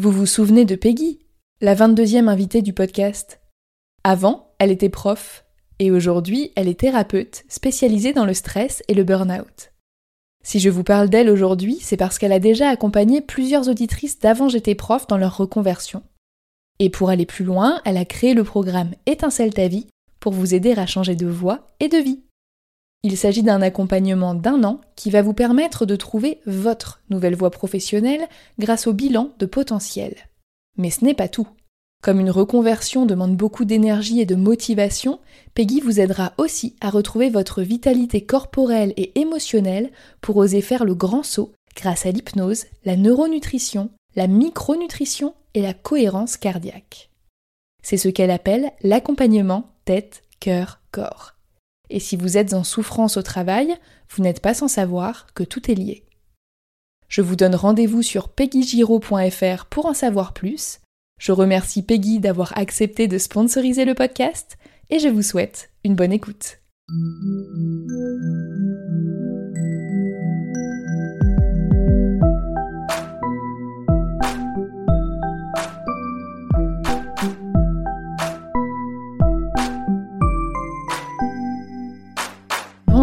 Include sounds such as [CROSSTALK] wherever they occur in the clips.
Vous vous souvenez de Peggy, la 22e invitée du podcast? Avant, elle était prof, et aujourd'hui, elle est thérapeute spécialisée dans le stress et le burn-out. Si je vous parle d'elle aujourd'hui, c'est parce qu'elle a déjà accompagné plusieurs auditrices d'avant j'étais prof dans leur reconversion. Et pour aller plus loin, elle a créé le programme Étincelle ta vie pour vous aider à changer de voie et de vie. Il s'agit d'un accompagnement d'un an qui va vous permettre de trouver votre nouvelle voie professionnelle grâce au bilan de potentiel. Mais ce n'est pas tout. Comme une reconversion demande beaucoup d'énergie et de motivation, Peggy vous aidera aussi à retrouver votre vitalité corporelle et émotionnelle pour oser faire le grand saut grâce à l'hypnose, la neuronutrition, la micronutrition et la cohérence cardiaque. C'est ce qu'elle appelle l'accompagnement tête, cœur, corps. Et si vous êtes en souffrance au travail, vous n'êtes pas sans savoir que tout est lié. Je vous donne rendez-vous sur peggygiro.fr pour en savoir plus. Je remercie Peggy d'avoir accepté de sponsoriser le podcast et je vous souhaite une bonne écoute.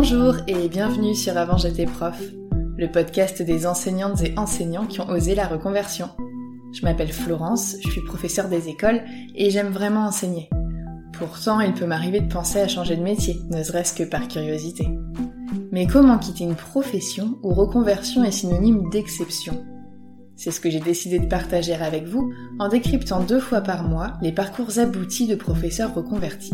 Bonjour et bienvenue sur Avant j'étais prof, le podcast des enseignantes et enseignants qui ont osé la reconversion. Je m'appelle Florence, je suis professeure des écoles et j'aime vraiment enseigner. Pourtant, il peut m'arriver de penser à changer de métier, ne serait-ce que par curiosité. Mais comment quitter une profession où reconversion est synonyme d'exception? C'est ce que j'ai décidé de partager avec vous en décryptant deux fois par mois les parcours aboutis de professeurs reconvertis.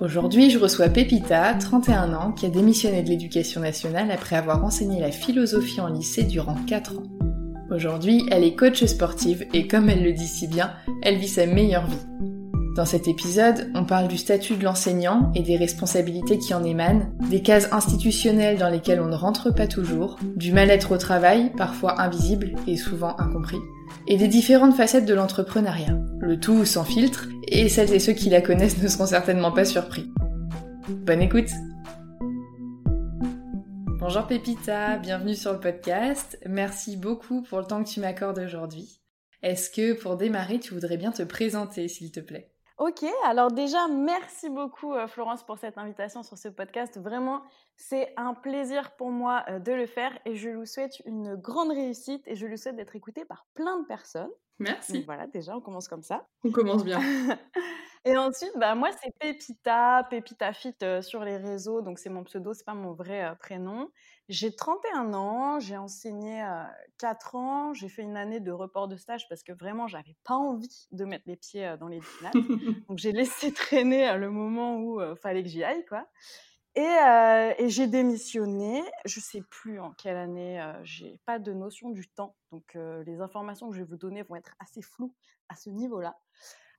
Aujourd'hui, je reçois Pépita, 31 ans, qui a démissionné de l'éducation nationale après avoir enseigné la philosophie en lycée durant 4 ans. Aujourd'hui, elle est coach sportive et comme elle le dit si bien, elle vit sa meilleure vie. Dans cet épisode, on parle du statut de l'enseignant et des responsabilités qui en émanent, des cases institutionnelles dans lesquelles on ne rentre pas toujours, du mal-être au travail, parfois invisible et souvent incompris, et des différentes facettes de l'entrepreneuriat, le tout sans filtre, et celles et ceux qui la connaissent ne seront certainement pas surpris. Bonne écoute Bonjour Pépita, bienvenue sur le podcast. Merci beaucoup pour le temps que tu m'accordes aujourd'hui. Est-ce que pour démarrer, tu voudrais bien te présenter, s'il te plaît? Ok, alors déjà, merci beaucoup euh, Florence pour cette invitation sur ce podcast. Vraiment, c'est un plaisir pour moi euh, de le faire et je vous souhaite une grande réussite et je lui souhaite d'être écouté par plein de personnes. Merci. voilà, déjà, on commence comme ça. On commence bien. [LAUGHS] et ensuite, bah, moi, c'est Pépita, Pépita Fit euh, sur les réseaux, donc c'est mon pseudo, c'est pas mon vrai prénom. J'ai 31 ans, j'ai enseigné 4 ans, j'ai fait une année de report de stage parce que vraiment, j'avais pas envie de mettre les pieds dans les [LAUGHS] classes. Donc j'ai laissé traîner le moment où il fallait que j'y aille, quoi. Et, j'ai démissionné. Je sais plus en quelle année. j'ai pas de notion du temps, donc les informations que je vais vous donner vont être assez floues à ce niveau-là.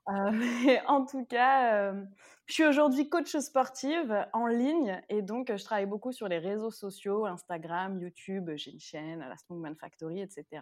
Euh, en tout cas, euh, je suis aujourd'hui coach sportive en ligne et donc je travaille beaucoup sur les réseaux sociaux, Instagram, YouTube, j'ai une chaîne, la Strongman Factory, etc.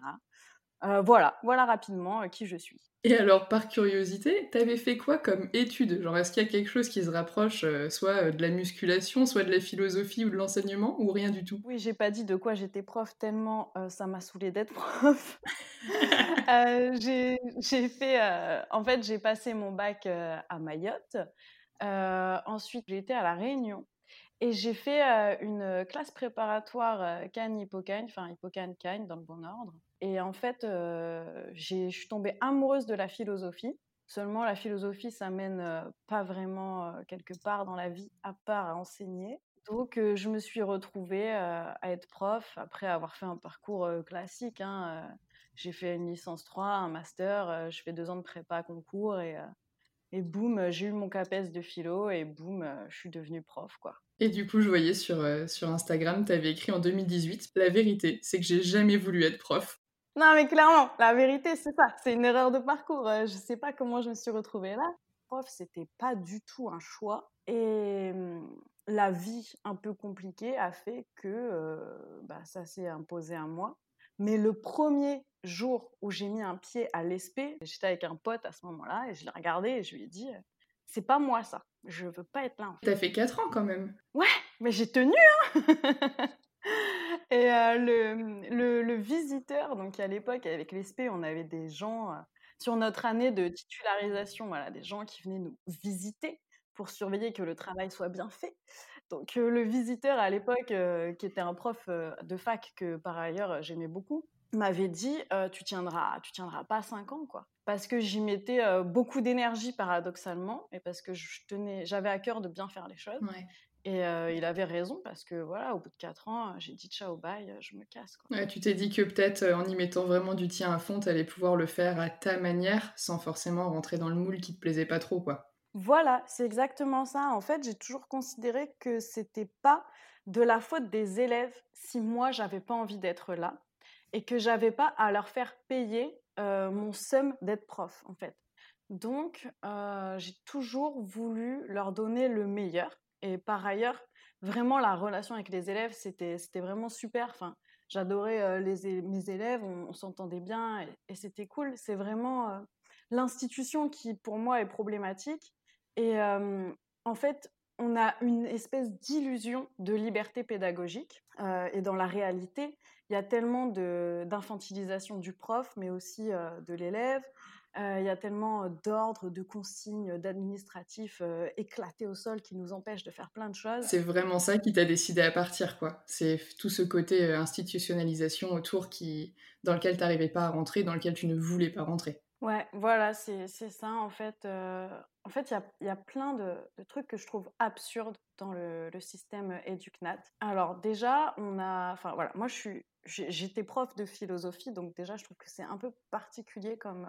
Euh, voilà, voilà rapidement qui je suis. Et alors, par curiosité, t'avais fait quoi comme étude? Genre, est-ce qu'il y a quelque chose qui se rapproche soit de la musculation, soit de la philosophie ou de l'enseignement, ou rien du tout? Oui, j'ai pas dit de quoi j'étais prof tellement ça m'a saoulé d'être [LAUGHS] prof. [LAUGHS] Euh, j'ai fait, euh, en fait, j'ai passé mon bac euh, à Mayotte. ensuite, j'ai été à La Réunion et j'ai fait une classe préparatoire Cannes Hippocane, enfin Hippocane Cannes dans le bon ordre. Et en fait, je suis tombée amoureuse de la philosophie. Seulement, la philosophie, ça mène pas vraiment quelque part dans la vie à part à enseigner. Donc, je me suis retrouvée à être prof après avoir fait un parcours classique. Hein, j'ai fait une licence 3, un master, euh, je fais deux ans de prépa concours et, euh, et boum, j'ai eu mon CAPES de philo et boum, euh, je suis devenue prof. Et du coup, je voyais sur, sur Instagram, tu avais écrit en 2018, la vérité, c'est que j'ai jamais voulu être prof. Non, mais clairement, la vérité, c'est ça. C'est une erreur de parcours. Je sais pas comment je me suis retrouvée là. Prof, c'était pas du tout un choix. Et mmh, la vie un peu compliquée a fait que bah, ça s'est imposé à moi. Mais le premier jour où j'ai mis un pied à l'ESP, j'étais avec un pote à ce moment-là et je l'ai regardé et je lui ai dit c'est pas moi ça, je veux pas être là. T'as fait 4 ans quand même. Ouais, mais j'ai tenu hein [LAUGHS] Et le, visiteur, donc à l'époque, avec l'ESP, on avait des gens sur notre année de titularisation, voilà, des gens qui venaient nous visiter pour surveiller que le travail soit bien fait. Donc le visiteur à l'époque, qui était un prof de fac que par ailleurs j'aimais beaucoup, m'avait dit tu tiendras tu tiendras pas cinq ans quoi parce que j'y mettais beaucoup d'énergie paradoxalement et parce que j'avais à cœur de bien faire les choses et il avait raison parce que voilà au bout de quatre ans j'ai dit ciao bye je me casse quoi. tu t'es dit que peut-être en y mettant vraiment du tien à fond tu allais pouvoir le faire à ta manière sans forcément rentrer dans le moule qui te plaisait pas trop quoi voilà, c'est exactement ça. En fait, j'ai toujours considéré que c'était pas de la faute des élèves si moi j'avais pas envie d'être là et que j'avais pas à leur faire payer mon somme d'être prof en fait. Donc j'ai toujours voulu leur donner le meilleur et par ailleurs vraiment la relation avec les élèves c'était vraiment super. Enfin, j'adorais mes élèves, on, s'entendait bien et c'était cool. C'est vraiment l'institution qui pour moi est problématique et en fait, on a une espèce d'illusion de liberté pédagogique. et dans la réalité, il y a tellement d'infantilisation du prof, mais aussi de l'élève. Il y a tellement d'ordres, de consignes, d'administratifs éclatés au sol qui nous empêchent de faire plein de choses. C'est vraiment ça qui t'a décidé à partir, quoi. C'est tout ce côté institutionnalisation autour qui, dans lequel tu n'arrivais pas à rentrer, dans lequel tu ne voulais pas rentrer. Ouais, voilà, c'est ça en fait. en fait, il y a, y a, plein de, trucs que je trouve absurdes dans le, le système EduCNAT. Alors déjà, on a, enfin voilà, moi je suis, j'étais prof de philosophie, donc déjà je trouve que c'est un peu particulier comme,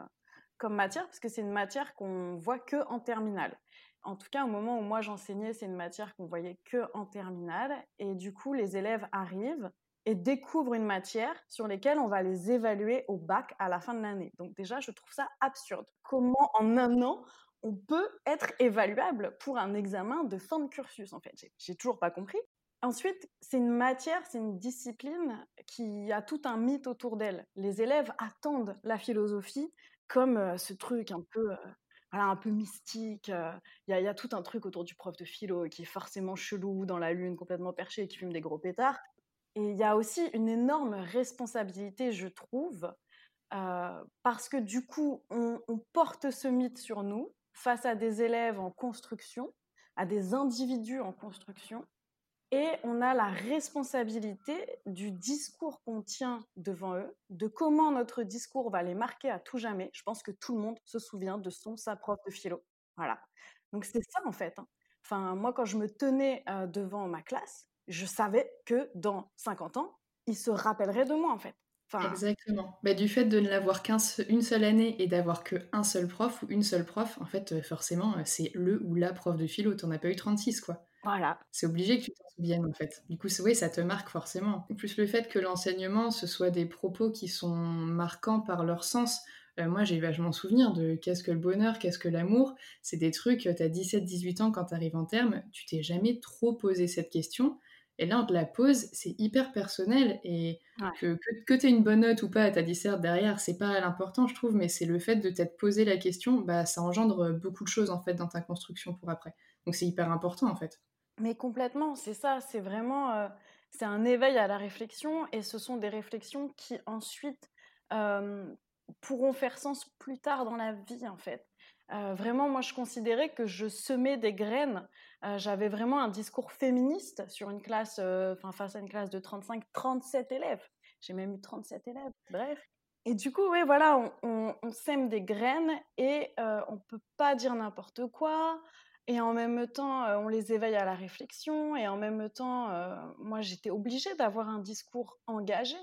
comme matière parce que c'est une matière qu'on voit que en terminale. En tout cas, au moment où moi j'enseignais, c'est une matière qu'on voyait que en terminale, et du coup les élèves arrivent et découvrent une matière sur laquelle on va les évaluer au bac à la fin de l'année. Donc déjà, je trouve ça absurde. Comment en un an on peut être évaluable pour un examen de fin de cursus en fait? J'ai toujours pas compris. Ensuite, c'est une matière, c'est une discipline qui a tout un mythe autour d'elle. Les élèves attendent la philosophie comme ce truc un peu euh, un peu mystique. Il y, a tout un truc autour du prof de philo qui est forcément chelou, dans la lune, complètement perché, et qui fume des gros pétards. Et il y a aussi une énorme responsabilité, je trouve, parce que du coup, on, porte ce mythe sur nous face à des élèves en construction, à des individus en construction, et on a la responsabilité du discours qu'on tient devant eux, de comment notre discours va les marquer à tout jamais. Je pense que tout le monde se souvient de son sa prof de philo. Voilà. Donc c'est ça en fait. Hein. Enfin, moi, quand je me tenais euh, devant ma classe, je savais que dans 50 ans, il se rappellerait de moi, en fait. Exactement. Bah, du fait de ne l'avoir qu'une seule année et d'avoir qu'un seul prof ou une seule prof, en fait, euh, forcément, euh, c'est le ou la prof de philo. T'en as pas eu 36, quoi. Voilà. C'est obligé que tu t'en souviennes, en fait. Du coup, oui, ça te marque forcément. En plus, le fait que l'enseignement, ce soit des propos qui sont marquants par leur sens. Euh, moi, j'ai vachement souvenir de qu'est-ce que le bonheur, qu'est-ce que l'amour. C'est des trucs, tu as 17-18 ans quand tu arrives en terme, tu t'es jamais trop posé cette question. Et là, on te la pose, c'est hyper personnel. Et que, que, tu aies une bonne note ou pas à ta disserte derrière, c'est pas l'important, je trouve, mais c'est le fait de t'être posé la question, bah, ça engendre beaucoup de choses, en fait, dans ta construction pour après. Donc, c'est hyper important, en fait. Mais complètement, c'est ça, c'est vraiment... C'est un éveil à la réflexion, et ce sont des réflexions qui, ensuite, pourront faire sens plus tard dans la vie, en fait. Vraiment, moi, je considérais que je semais des graines. J'avais vraiment un discours féministe sur une classe, enfin, face à une classe de 35, 37 élèves. J'ai même eu 37 élèves, bref. Et du coup, oui, voilà, on, sème des graines et on ne peut pas dire n'importe quoi. Et en même temps, on les éveille à la réflexion. Et en même temps, moi, j'étais obligée d'avoir un discours engagé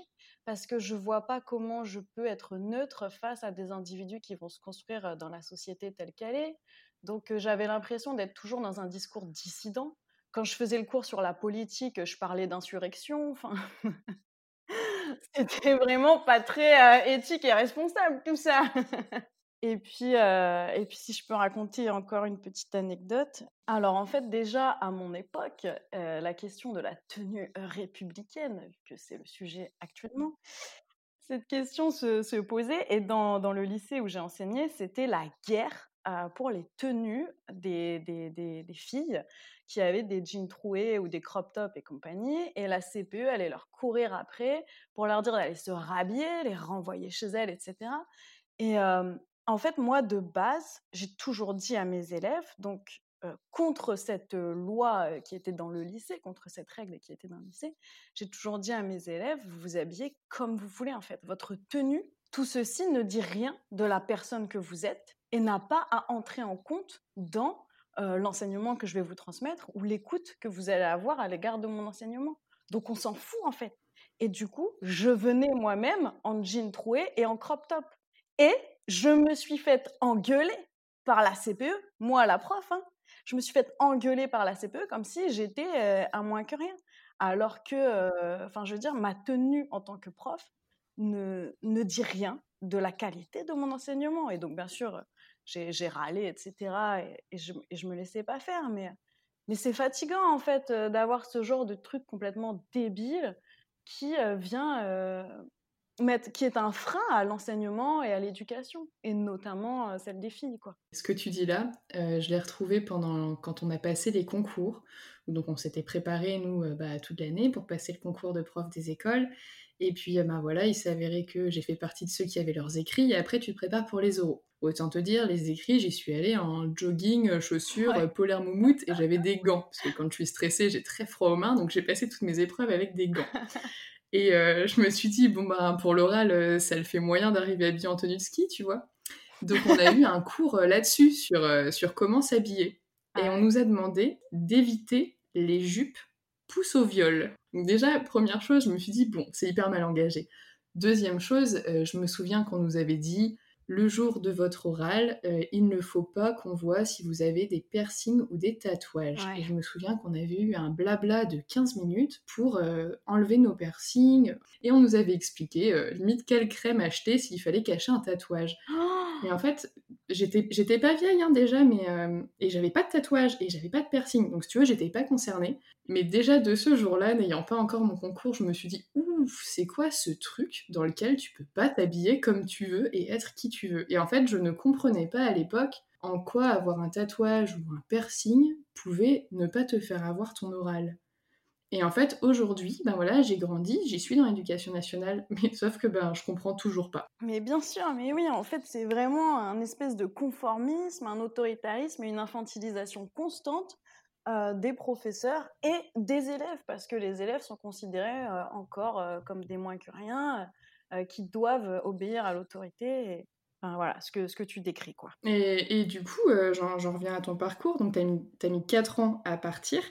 parce que je vois pas comment je peux être neutre face à des individus qui vont se construire dans la société telle qu'elle est. Donc j'avais l'impression d'être toujours dans un discours dissident. Quand je faisais le cours sur la politique, je parlais d'insurrection. Enfin, [LAUGHS] c'était vraiment pas très éthique et responsable tout ça. [LAUGHS] Et puis, euh, et puis, si je peux raconter encore une petite anecdote. Alors, en fait, déjà à mon époque, euh, la question de la tenue républicaine, vu que c'est le sujet actuellement, cette question se, posait. Et dans, dans le lycée où j'ai enseigné, c'était la guerre pour les tenues des, des, des, filles qui avaient des jeans troués ou des crop tops et compagnie. Et la CPE allait leur courir après pour leur dire d'aller se rhabiller, les renvoyer chez elles, etc. Et en fait, moi, de base, j'ai toujours dit à mes élèves, donc contre cette loi qui était dans le lycée, contre cette règle qui était dans le lycée, j'ai toujours dit à mes élèves, vous vous habillez comme vous voulez en fait. Votre tenue, tout ceci ne dit rien de la personne que vous êtes et n'a pas à entrer en compte dans l'enseignement que je vais vous transmettre ou l'écoute que vous allez avoir à l'égard de mon enseignement. Donc on s'en fout en fait. Et du coup, je venais moi-même en jean troué et en crop top. Et je me suis faite engueuler par la CPE, moi la prof, hein. je me suis faite engueuler par la CPE comme si j'étais à moins que rien. Alors que, enfin, je veux dire, ma tenue en tant que prof ne, ne dit rien de la qualité de mon enseignement. Et donc, bien sûr, j'ai râlé, etc. Et, je, ne me laissais pas faire. Mais, mais c'est fatigant, en fait, d'avoir ce genre de truc complètement débile qui vient mettre, qui est un frein à l'enseignement et à l'éducation, et notamment celle des filles. Quoi. Ce que tu dis là, je l'ai retrouvé pendant quand on a passé les concours. Donc on s'était préparé, nous, bah, toute l'année pour passer le concours de prof des écoles. Et puis, ben voilà, il s'est avéré que j'ai fait partie de ceux qui avaient leurs écrits. Et après, tu te prépares pour les oraux. Autant te dire, les écrits, j'y suis allée en jogging, euh, chaussures, ouais. Euh, polaire moumoute, et j'avais des gants. Parce que quand je suis stressée, j'ai très froid aux mains, donc j'ai passé toutes mes épreuves avec des gants. [LAUGHS] Et euh, je me suis dit, bon, bah, pour l'oral, ça le fait moyen d'arriver habillée en tenue de ski, tu vois. Donc, on a eu un cours là-dessus, sur, sur comment s'habiller. Et on nous a demandé d'éviter les jupes pousse au viol. Donc déjà, première chose, je me suis dit, bon, c'est hyper mal engagé. Deuxième chose, je me souviens qu'on nous avait dit, le jour de votre oral, euh, il ne faut pas qu'on voit si vous avez des piercings ou des tatouages. Et je me souviens qu'on avait eu un blabla de 15 minutes pour euh, enlever nos piercings. Et on nous avait expliqué, euh, limite, quelle crème acheter s'il fallait cacher un tatouage. et en fait, j'étais, j'étais pas vieille hein, déjà, mais et j'avais pas de tatouage et j'avais pas de piercing. Donc, si tu vois, j'étais pas concernée. Mais déjà de ce jour-là, n'ayant pas encore mon concours, je me suis dit, ouf, c'est quoi ce truc dans lequel tu peux pas t'habiller comme tu veux et être qui tu veux? Et en fait, je ne comprenais pas à l'époque en quoi avoir un tatouage ou un piercing pouvait ne pas te faire avoir ton oral. Et en fait, aujourd'hui, ben voilà, j'ai grandi, j'y suis dans l'éducation nationale, [LAUGHS] mais sauf que ben je comprends toujours pas. Mais bien sûr, mais oui, en fait, c'est vraiment un espèce de conformisme, un autoritarisme et une infantilisation constante euh, des professeurs et des élèves, parce que les élèves sont considérés euh, encore euh, comme des moins que rien, qui doivent obéir à l'autorité. Enfin, voilà, ce que, ce que tu décris. quoi. Et, et du coup, j'en reviens à ton parcours. Donc, tu as mis, as mis 4 ans à partir.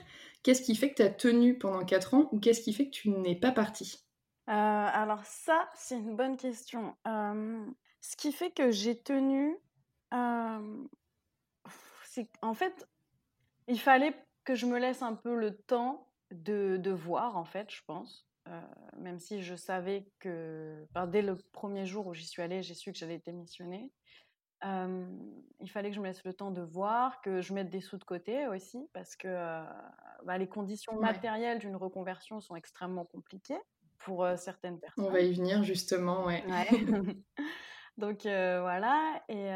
Qu'est-ce qui fait que tu as tenu pendant 4 ans ou qu'est-ce qui fait que tu n'es pas parti Alors, ça, c'est une bonne question. ce qui fait que j'ai tenu, c'est en fait, il fallait que je me laisse un peu le temps de, de voir, en fait, je pense. Euh, même si je savais que, dès le premier jour où j'y suis allée, j'ai su que j'allais démissionner. Euh, il fallait que je me laisse le temps de voir, que je mette des sous de côté aussi, parce que euh, bah, les conditions matérielles d'une reconversion sont extrêmement compliquées pour certaines personnes. On va y venir justement, ouais. [LAUGHS] Donc voilà, et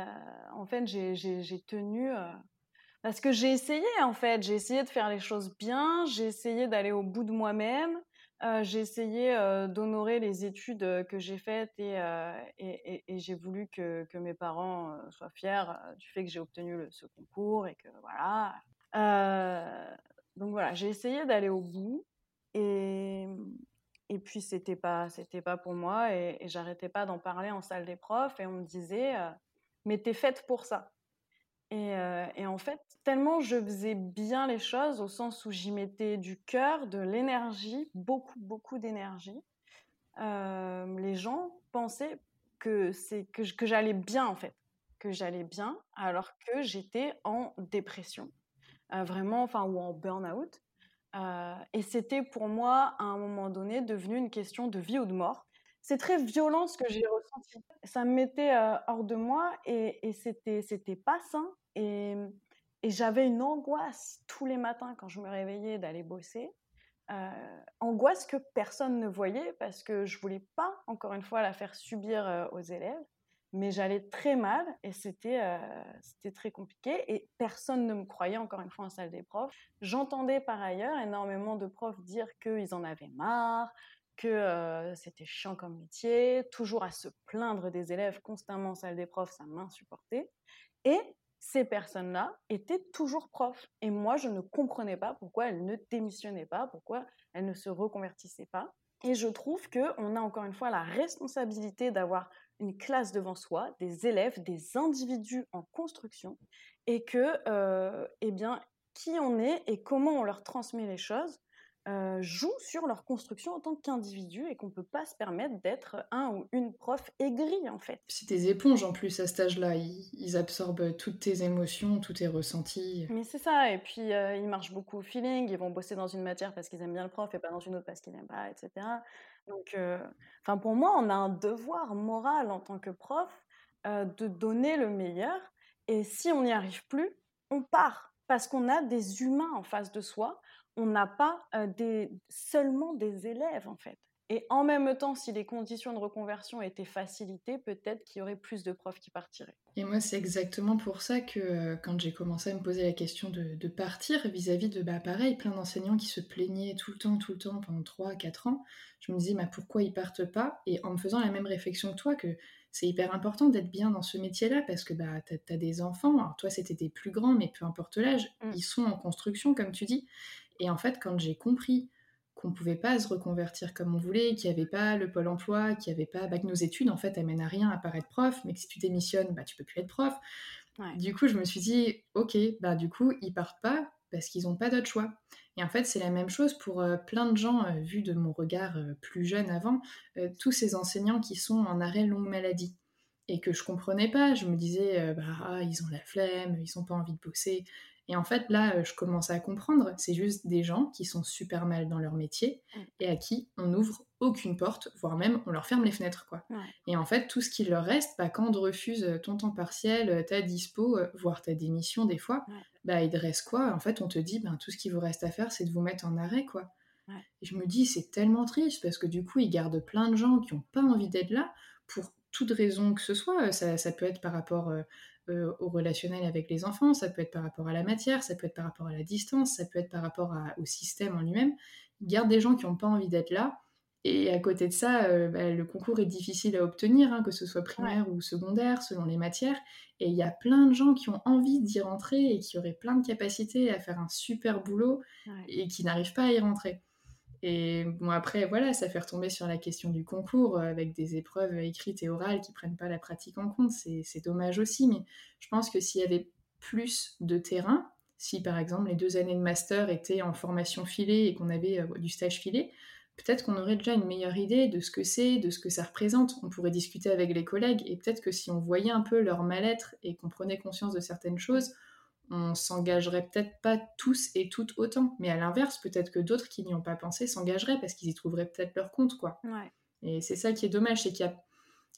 en fait, j'ai tenu parce que j'ai essayé, en fait. J'ai essayé de faire les choses bien. J'ai essayé d'aller au bout de moi-même. Euh, j'ai essayé euh, d'honorer les études euh, que j'ai faites et, j'ai voulu que, mes parents soient fiers du fait que j'ai obtenu ce concours et que voilà. donc voilà, j'ai essayé d'aller au bout et, et puis c'était pas c'était pas pour moi et, j'arrêtais pas d'en parler en salle des profs et on me disait mais t'es faite pour ça. Euh, et, en fait, tellement je faisais bien les choses au sens où j'y mettais du cœur, de l'énergie, beaucoup, beaucoup d'énergie, euh, les gens pensaient que, que, que j'allais bien en fait, que j'allais bien alors que j'étais en dépression, euh, vraiment, enfin, ou en burn-out. et c'était pour moi, à un moment donné, devenu une question de vie ou de mort c'est très violent ce que j'ai Ça me mettait hors de moi et, c'était, c'était pas sain. Et, j'avais une angoisse tous les matins quand je me réveillais d'aller bosser. angoisse que personne ne voyait parce que je voulais pas, encore une fois, la faire subir aux élèves. mais j'allais très mal et c'était c'était très compliqué et personne ne me croyait encore une fois en salle des profs. J'entendais par ailleurs énormément de profs dire qu'ils en avaient marre, que c'était chiant comme métier, toujours à se plaindre des élèves constamment en salle des profs, ça m'insupportait. Et ces personnes-là étaient toujours profs. Et moi, je ne comprenais pas pourquoi elles ne démissionnaient pas, pourquoi elles ne se reconvertissaient pas. Et je trouve qu'on a encore une fois la responsabilité d'avoir une classe devant soi, des élèves, des individus en construction, et que, eh bien, qui on est et comment on leur transmet les choses euh, jouent sur leur construction en tant qu'individu et qu'on ne peut pas se permettre d'être un ou une prof aigrie en fait. C'est des éponges en plus à cet âge-là, ils, absorbent toutes tes émotions, tous tes ressentis. Mais c'est ça, et puis euh, ils marchent beaucoup au feeling, ils vont bosser dans une matière parce qu'ils aiment bien le prof et pas dans une autre parce qu'ils n'aiment pas, etc. Donc, euh, pour moi, on a un devoir moral en tant que prof de donner le meilleur et si on n'y arrive plus, on part parce qu'on a des humains en face de soi on n'a pas des, seulement des élèves en fait. Et en même temps, si les conditions de reconversion étaient facilitées, peut-être qu'il y aurait plus de profs qui partiraient. Et moi, c'est exactement pour ça que quand j'ai commencé à me poser la question de, partir vis-à-vis de, bah, pareil, plein d'enseignants qui se plaignaient tout le temps, tout le temps, pendant 3-4 ans, je me disais, bah, pourquoi ils partent pas? Et en me faisant la même réflexion que toi, que c'est hyper important d'être bien dans ce métier-là parce que bah, tu as, des enfants, alors toi c'était des plus grands, mais peu importe l'âge, mmh. ils sont en construction, comme tu dis. Et en fait, quand j'ai compris qu'on pouvait pas se reconvertir comme on voulait, qu'il n'y avait pas le pôle emploi, qu'il n'y avait pas, bah, que nos études en fait amènent à rien à part être prof, mais que si tu démissionnes, bah tu peux plus être prof. Du coup, je me suis dit, ok, bah du coup, ils partent pas parce qu'ils n'ont pas d'autre choix. Et en fait, c'est la même chose pour euh, plein de gens, euh, vu de mon regard euh, plus jeune avant, tous ces enseignants qui sont en arrêt longue maladie et que je comprenais pas. Je me disais, bah, ah, ils ont la flemme, ils n'ont pas envie de bosser. Et en fait, là, euh, je commence à comprendre, c'est juste des gens qui sont super mal dans leur métier et à qui on n'ouvre aucune porte, voire même on leur ferme les fenêtres, quoi. Et en fait, tout ce qui leur reste, bah, quand on refuse euh, ton temps partiel, euh, ta dispo, voire ta démission des fois, bah, il te reste quoi? En fait, on te dit, ben, tout ce qui vous reste à faire, c'est de vous mettre en arrêt, quoi. Et je me dis, c'est tellement triste parce que du coup, ils gardent plein de gens qui n'ont pas envie d'être là pour toute raison que ce soit. Ça, ça peut être par rapport euh, au relationnel avec les enfants, ça peut être par rapport à la matière, ça peut être par rapport à la distance, ça peut être par rapport au système en lui-même. Il garde des gens qui n'ont pas envie d'être là. Et à côté de ça, euh, bah, le concours est difficile à obtenir, hein, que ce soit primaire ou secondaire, selon les matières. Et il y a plein de gens qui ont envie d'y rentrer et qui auraient plein de capacités à faire un super boulot et qui n'arrivent pas à y rentrer. Et bon, après, voilà, ça fait retomber sur la question du concours euh, avec des épreuves écrites et orales qui prennent pas la pratique en compte. C'est dommage aussi, mais je pense que s'il y avait plus de terrain, si par exemple les deux années de master étaient en formation filée et qu'on avait euh, du stage filé, peut-être qu'on aurait déjà une meilleure idée de ce que c'est, de ce que ça représente. On pourrait discuter avec les collègues et peut-être que si on voyait un peu leur mal-être et qu'on prenait conscience de certaines choses, on s'engagerait peut-être pas tous et toutes autant. Mais à l'inverse, peut-être que d'autres qui n'y ont pas pensé s'engageraient parce qu'ils y trouveraient peut-être leur compte, quoi. Et c'est ça qui est dommage, c'est qu'il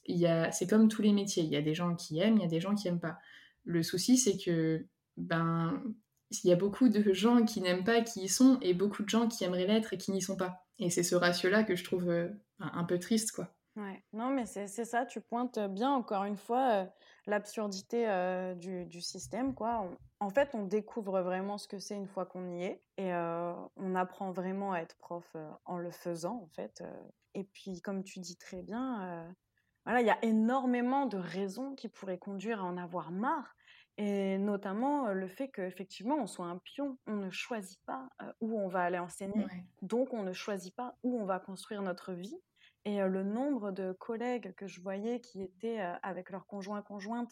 y a, c'est comme tous les métiers, il y a des gens qui aiment, il y a des gens qui aiment pas. Le souci, c'est que, ben, il y a beaucoup de gens qui n'aiment pas qui y sont et beaucoup de gens qui aimeraient l'être et qui n'y sont pas. Et c'est ce ratio-là que je trouve euh, un peu triste, quoi. Ouais. Non, mais c'est ça, tu pointes bien encore une fois euh, l'absurdité euh, du, du, système, quoi. en fait, on découvre vraiment ce que c'est une fois qu'on y est et euh, on apprend vraiment à être prof en le faisant, en fait. Et puis, comme tu dis très bien, voilà, il y a énormément de raisons qui pourraient conduire à en avoir marre. Et notamment le fait qu'effectivement, on soit un pion, on ne choisit pas où on va aller enseigner, donc on ne choisit pas où on va construire notre vie. Et le nombre de collègues que je voyais qui étaient avec leur conjoint conjointe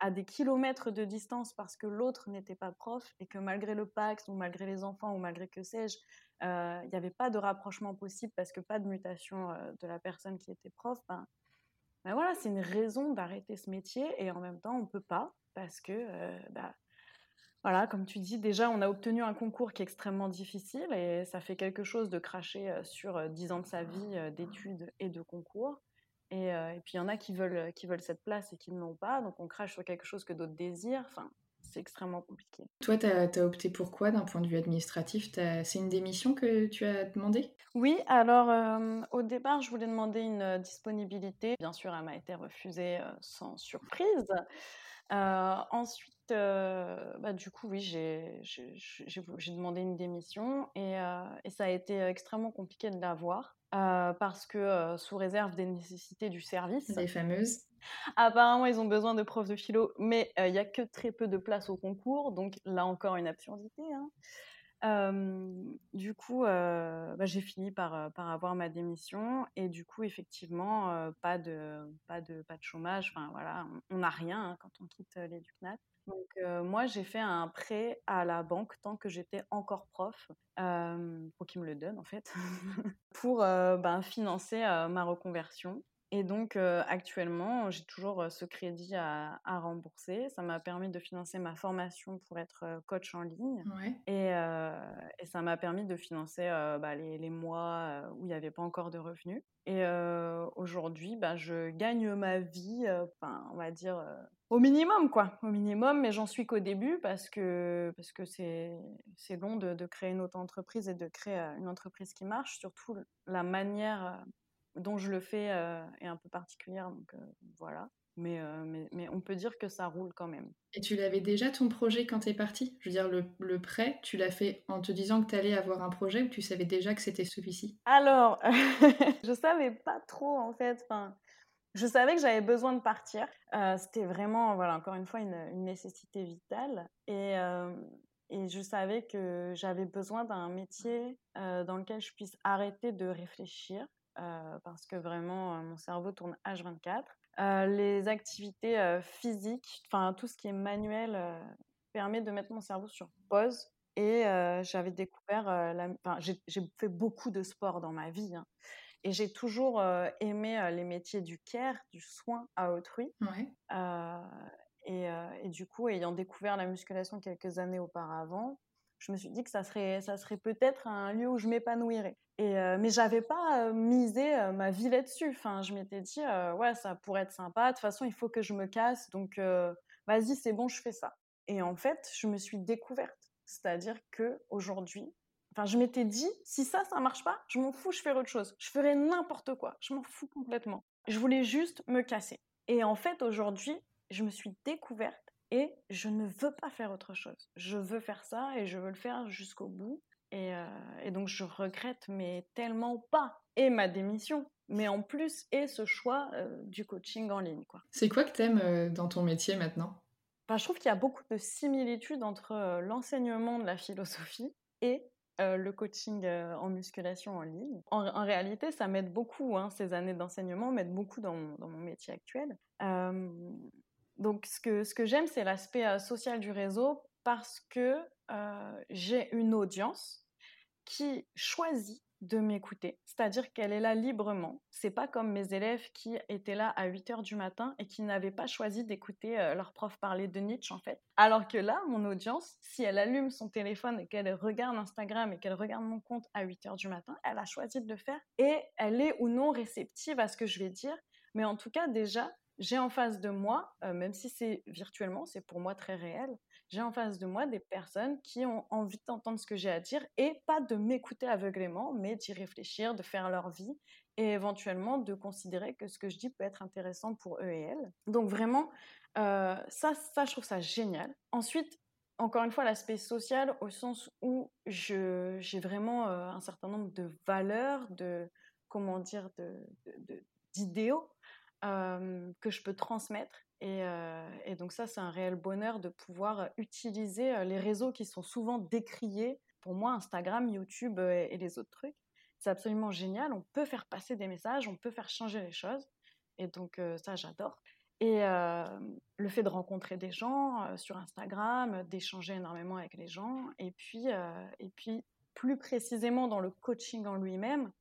à des kilomètres de distance parce que l'autre n'était pas prof et que malgré le Pax ou malgré les enfants ou malgré que sais-je, il n'y avait pas de rapprochement possible parce que pas de mutation de la personne qui était prof, ben, ben voilà, c'est une raison d'arrêter ce métier et en même temps on peut pas parce que bah, voilà, comme tu dis, déjà, on a obtenu un concours qui est extrêmement difficile et ça fait quelque chose de cracher sur dix ans de sa vie d'études et de concours. Et, puis, il y en a qui veulent, qui veulent cette place et qui ne l'ont pas. Donc, on crache sur quelque chose que d'autres désirent. Enfin, c'est extrêmement compliqué. Toi, tu as, opté pour quoi d'un point de vue administratif? C'est une démission que tu as demandé Oui, alors au départ, je voulais demander une disponibilité. Bien sûr, elle m'a été refusée sans surprise. Ensuite, bah, du coup, oui, j'ai demandé une démission et, et, ça a été extrêmement compliqué de l'avoir parce que sous réserve des nécessités du service. Les fameuses. Apparemment, ils ont besoin de profs de philo, mais il n'y a que très peu de places au concours, donc là encore une absurdité. Hein. Du coup, bah, j'ai fini par, avoir ma démission et du coup, effectivement, pas, de, pas, de, pas de chômage. Enfin voilà, on n'a rien hein, quand on quitte l'EducNat. Donc moi, j'ai fait un prêt à la banque tant que j'étais encore prof, pour qu'ils me le donnent en fait, [LAUGHS] pour ben, financer ma reconversion. Et donc, actuellement, j'ai toujours ce crédit à, rembourser. Ça m'a permis de financer ma formation pour être coach en ligne. Et, ça m'a permis de financer bah, les, mois où il n'y avait pas encore de revenus. Et aujourd'hui, bah, je gagne ma vie, on va dire, au minimum, quoi. Au minimum, mais j'en suis qu'au début parce que parce que c'est long de, de, créer une auto-entreprise et de créer une entreprise qui marche. Surtout la manière dont je le fais est un peu particulière, donc voilà. Mais, mais, mais, on peut dire que ça roule quand même. Et tu l'avais déjà ton projet quand tu es parti Je veux dire, le, le prêt, tu l'as fait en te disant que tu allais avoir un projet ou tu savais déjà que c'était celui-ci? Alors, [LAUGHS] je savais pas trop en fait. Enfin, je savais que j'avais besoin de partir. c'était vraiment, voilà, encore une fois, une, une nécessité vitale. Et, et je savais que j'avais besoin d'un métier dans lequel je puisse arrêter de réfléchir euh, parce que vraiment, euh, mon cerveau tourne H24. Euh, les activités physiques, enfin tout ce qui est manuel, permet de mettre mon cerveau sur pause. Et j'avais découvert, enfin, j'ai fait beaucoup de sport dans ma vie. Hein. Et j'ai toujours aimé les métiers du care, du soin à autrui. Et, et, du coup, ayant découvert la musculation quelques années auparavant, je me suis dit que ça serait, ça serait peut-être un lieu où je m'épanouirais. Et, euh, mais j'avais pas misé ma vie là-dessus. Enfin, je m'étais dit, ouais, ça pourrait être sympa. De toute façon, il faut que je me casse. Donc, vas-y, c'est bon, je fais ça. Et en fait, je me suis découverte. C'est-à-dire que aujourd'hui, enfin, je m'étais dit, si ça, ça marche pas, je m'en fous, je ferai autre chose. Je ferai n'importe quoi. Je m'en fous complètement. Je voulais juste me casser. Et en fait, aujourd'hui, je me suis découverte et je ne veux pas faire autre chose. Je veux faire ça et je veux le faire jusqu'au bout. Et, euh, donc je regrette, mais tellement pas. Et ma démission, mais en plus, et ce choix euh, du coaching en ligne. C'est quoi que tu aimes euh, dans ton métier maintenant? Je trouve qu'il y a beaucoup de similitudes entre l'enseignement de la philosophie et le coaching en musculation en ligne. En, réalité, ça m'aide beaucoup, hein, ces années d'enseignement m'aident beaucoup dans, dans, mon métier actuel. Donc, ce que, ce que j'aime, c'est l'aspect euh, social du réseau parce que euh, j'ai une audience qui choisit de m'écouter, c'est-à-dire qu'elle est là librement. C'est pas comme mes élèves qui étaient là à 8 heures du matin et qui n'avaient pas choisi d'écouter euh, leur prof parler de Nietzsche en fait. Alors que là, mon audience, si elle allume son téléphone et qu'elle regarde Instagram et qu'elle regarde mon compte à 8 heures du matin, elle a choisi de le faire et elle est ou non réceptive à ce que je vais dire. Mais en tout cas, déjà, j'ai en face de moi, euh, même si c'est virtuellement, c'est pour moi très réel, j'ai en face de moi des personnes qui ont envie d'entendre ce que j'ai à dire et pas de m'écouter aveuglément, mais d'y réfléchir, de faire leur vie et éventuellement de considérer que ce que je dis peut être intéressant pour eux et elles. Donc vraiment, euh, ça, ça, je trouve ça génial. Ensuite, encore une fois, l'aspect social au sens où j'ai vraiment euh, un certain nombre de valeurs, de, comment dire, d'idéaux que je peux transmettre. Et, donc ça, c'est un réel bonheur de pouvoir utiliser les réseaux qui sont souvent décriés. Pour moi, Instagram, YouTube et, les autres trucs, c'est absolument génial. On peut faire passer des messages, on peut faire changer les choses. Et donc ça, j'adore. Et le fait de rencontrer des gens sur Instagram, d'échanger énormément avec les gens, et puis, et puis plus précisément dans le coaching en lui-même,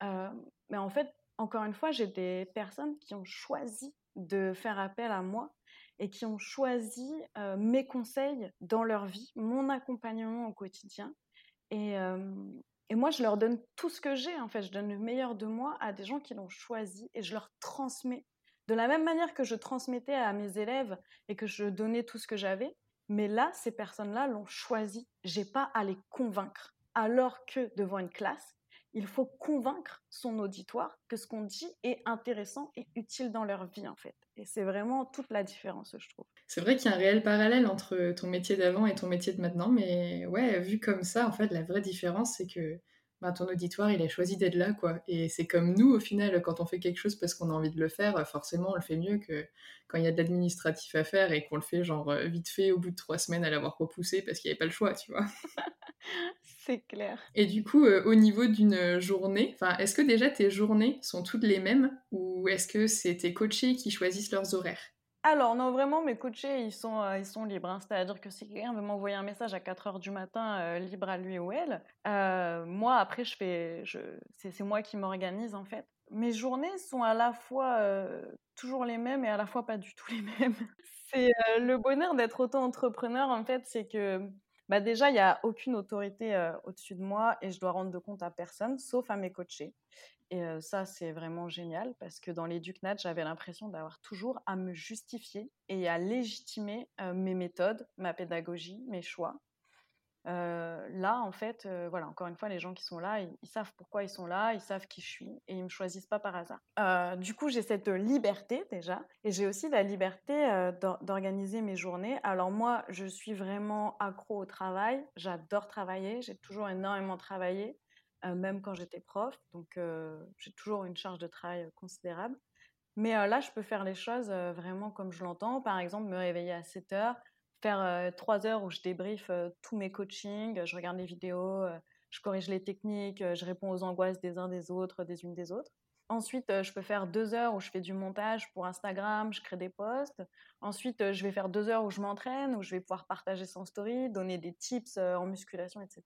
mais en fait, encore une fois, j'ai des personnes qui ont choisi de faire appel à moi et qui ont choisi euh, mes conseils dans leur vie, mon accompagnement au quotidien. Et, euh, et, moi, je leur donne tout ce que j'ai, en fait. Je donne le meilleur de moi à des gens qui l'ont choisi et je leur transmets. De la même manière que je transmettais à mes élèves et que je donnais tout ce que j'avais, Mais là, ces personnes-là l'ont choisi. J'ai pas à les convaincre. Alors que devant une classe, il faut convaincre son auditoire que ce qu'on dit est intéressant et utile dans leur vie, en fait. Et c'est vraiment toute la différence, je trouve. C'est vrai qu'il y a un réel parallèle entre ton métier d'avant et ton métier de maintenant, mais ouais, vu comme ça, en fait, la vraie différence, c'est que ben, ton auditoire, il a choisi d'être là, quoi. Et c'est comme nous, au final, quand on fait quelque chose parce qu'on a envie de le faire, forcément, on le fait mieux que quand il y a de l'administratif à faire et qu'on le fait, genre, euh, vite fait, au bout de trois semaines à l'avoir repoussé parce qu'il n'y avait pas le choix, tu vois. [LAUGHS] c'est clair. Et du coup, euh, au niveau d'une journée, est-ce que déjà tes journées sont toutes les mêmes ou est-ce que c'est tes coachés qui choisissent leurs horaires? Alors non, vraiment, mes coachés, ils sont, euh, ils sont libres. Hein. C'est-à-dire que si quelqu'un veut m'envoyer un message à 4 heures du matin, euh, libre à lui ou elle, euh, moi, après, je fais, je, c'est, moi qui m'organise, en fait. Mes journées sont à la fois toujours les mêmes et à la fois pas du tout les [LAUGHS] mêmes. c'est le bonheur d'être auto-entrepreneur, en fait, c'est que bah déjà, il n'y a aucune autorité au-dessus de moi et je dois rendre de compte à personne, sauf à mes coachés. Et ça, c'est vraiment génial parce que dans l'EducNat, j'avais l'impression d'avoir toujours à me justifier et à légitimer mes méthodes, ma pédagogie, mes choix. Là, en fait, voilà, encore une fois, les gens qui sont là, ils, savent pourquoi ils sont là, ils savent qui je suis et ils me choisissent pas par hasard. du coup, j'ai cette liberté déjà et j'ai aussi la liberté d'organiser mes journées. Alors moi, je suis vraiment accro au travail. J'adore travailler. J'ai toujours énormément travaillé. Euh, même quand j'étais prof. Donc, euh, j'ai toujours une charge de travail euh, considérable. Mais là, je peux faire les choses vraiment comme je l'entends. Par exemple, me réveiller à 7 heures, faire 3 heures où je débriefe tous mes coachings, je regarde les vidéos, je corrige les techniques, je réponds aux angoisses des uns des autres, des unes des autres. Ensuite, je peux faire deux heures où je fais du montage pour Instagram, je crée des posts. Ensuite, je vais faire deux heures où je m'entraîne, où je vais pouvoir partager son story, donner des tips en musculation, etc.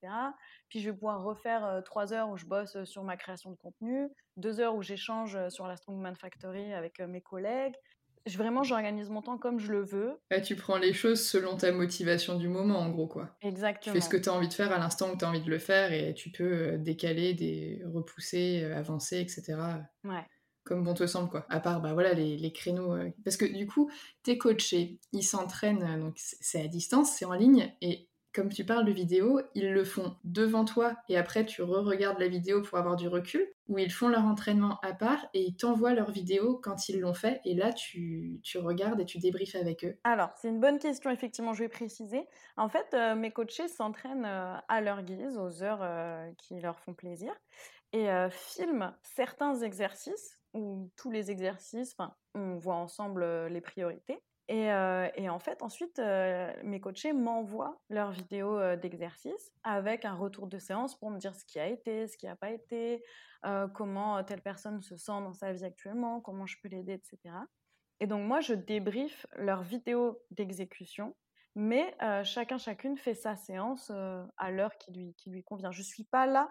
Puis je vais pouvoir refaire trois heures où je bosse sur ma création de contenu, deux heures où j'échange sur la Strongman Factory avec mes collègues, vraiment, j'organise mon temps comme je le veux. tu prends les choses selon ta motivation du moment, en gros, quoi. Exactement. Tu fais ce que tu as envie de faire à l'instant où tu as envie de le faire et tu peux euh, décaler, des... repousser, euh, avancer, etc. Ouais. Comme bon te semble, quoi. À part, bah voilà, les, les créneaux. Euh, parce que du coup, tes coachés, ils s'entraînent, donc c'est à distance, c'est en ligne, et comme tu parles de vidéo, ils le font devant toi et après tu re-regardes la vidéo pour avoir du recul, ou ils font leur entraînement à part et ils t'envoient leur vidéo quand ils l'ont fait et là tu, tu, regardes et tu débriefes avec eux Alors, c'est une bonne question, effectivement, je vais préciser. En fait, euh, mes coachés s'entraînent euh, à leur guise, aux heures euh, qui leur font plaisir, et filment certains exercices ou tous les exercices, enfin, on voit ensemble les priorités. Et, en fait, ensuite, mes coachés m'envoient leurs vidéos d'exercice avec un retour de séance pour me dire ce qui a été, ce qui n'a pas été, comment telle personne se sent dans sa vie actuellement, comment je peux l'aider, etc. Et donc moi, je débriefe leurs vidéos d'exécution, mais chacun, chacune fait sa séance à l'heure qui lui, qui lui convient. Je ne suis pas là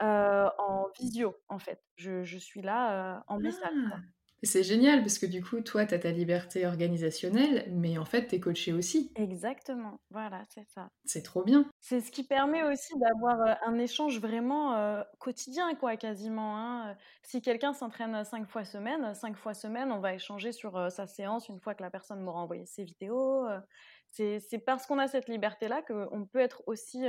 en visio, en fait. Je, je suis là en message. Ah! C'est génial parce que du coup, toi, tu as ta liberté organisationnelle, mais en fait, tu es coaché aussi. Exactement, voilà, c'est ça. C'est trop bien. C'est ce qui permet aussi d'avoir euh, un échange vraiment euh, quotidien, quoi, quasiment. Hein. Si quelqu'un s'entraîne cinq fois semaine, cinq fois semaine, on va échanger sur euh, sa séance une fois que la personne m'aura envoyé ses vidéos. c'est parce qu'on a cette liberté-là qu'on peut être aussi...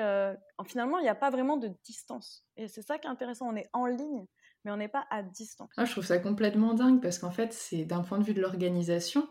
finalement, il n'y a pas vraiment de distance. Et c'est ça qui est intéressant, on est en ligne mais on n'est pas à distance. Ah, je trouve ça complètement dingue parce qu'en fait, c'est d'un point de vue de l'organisation,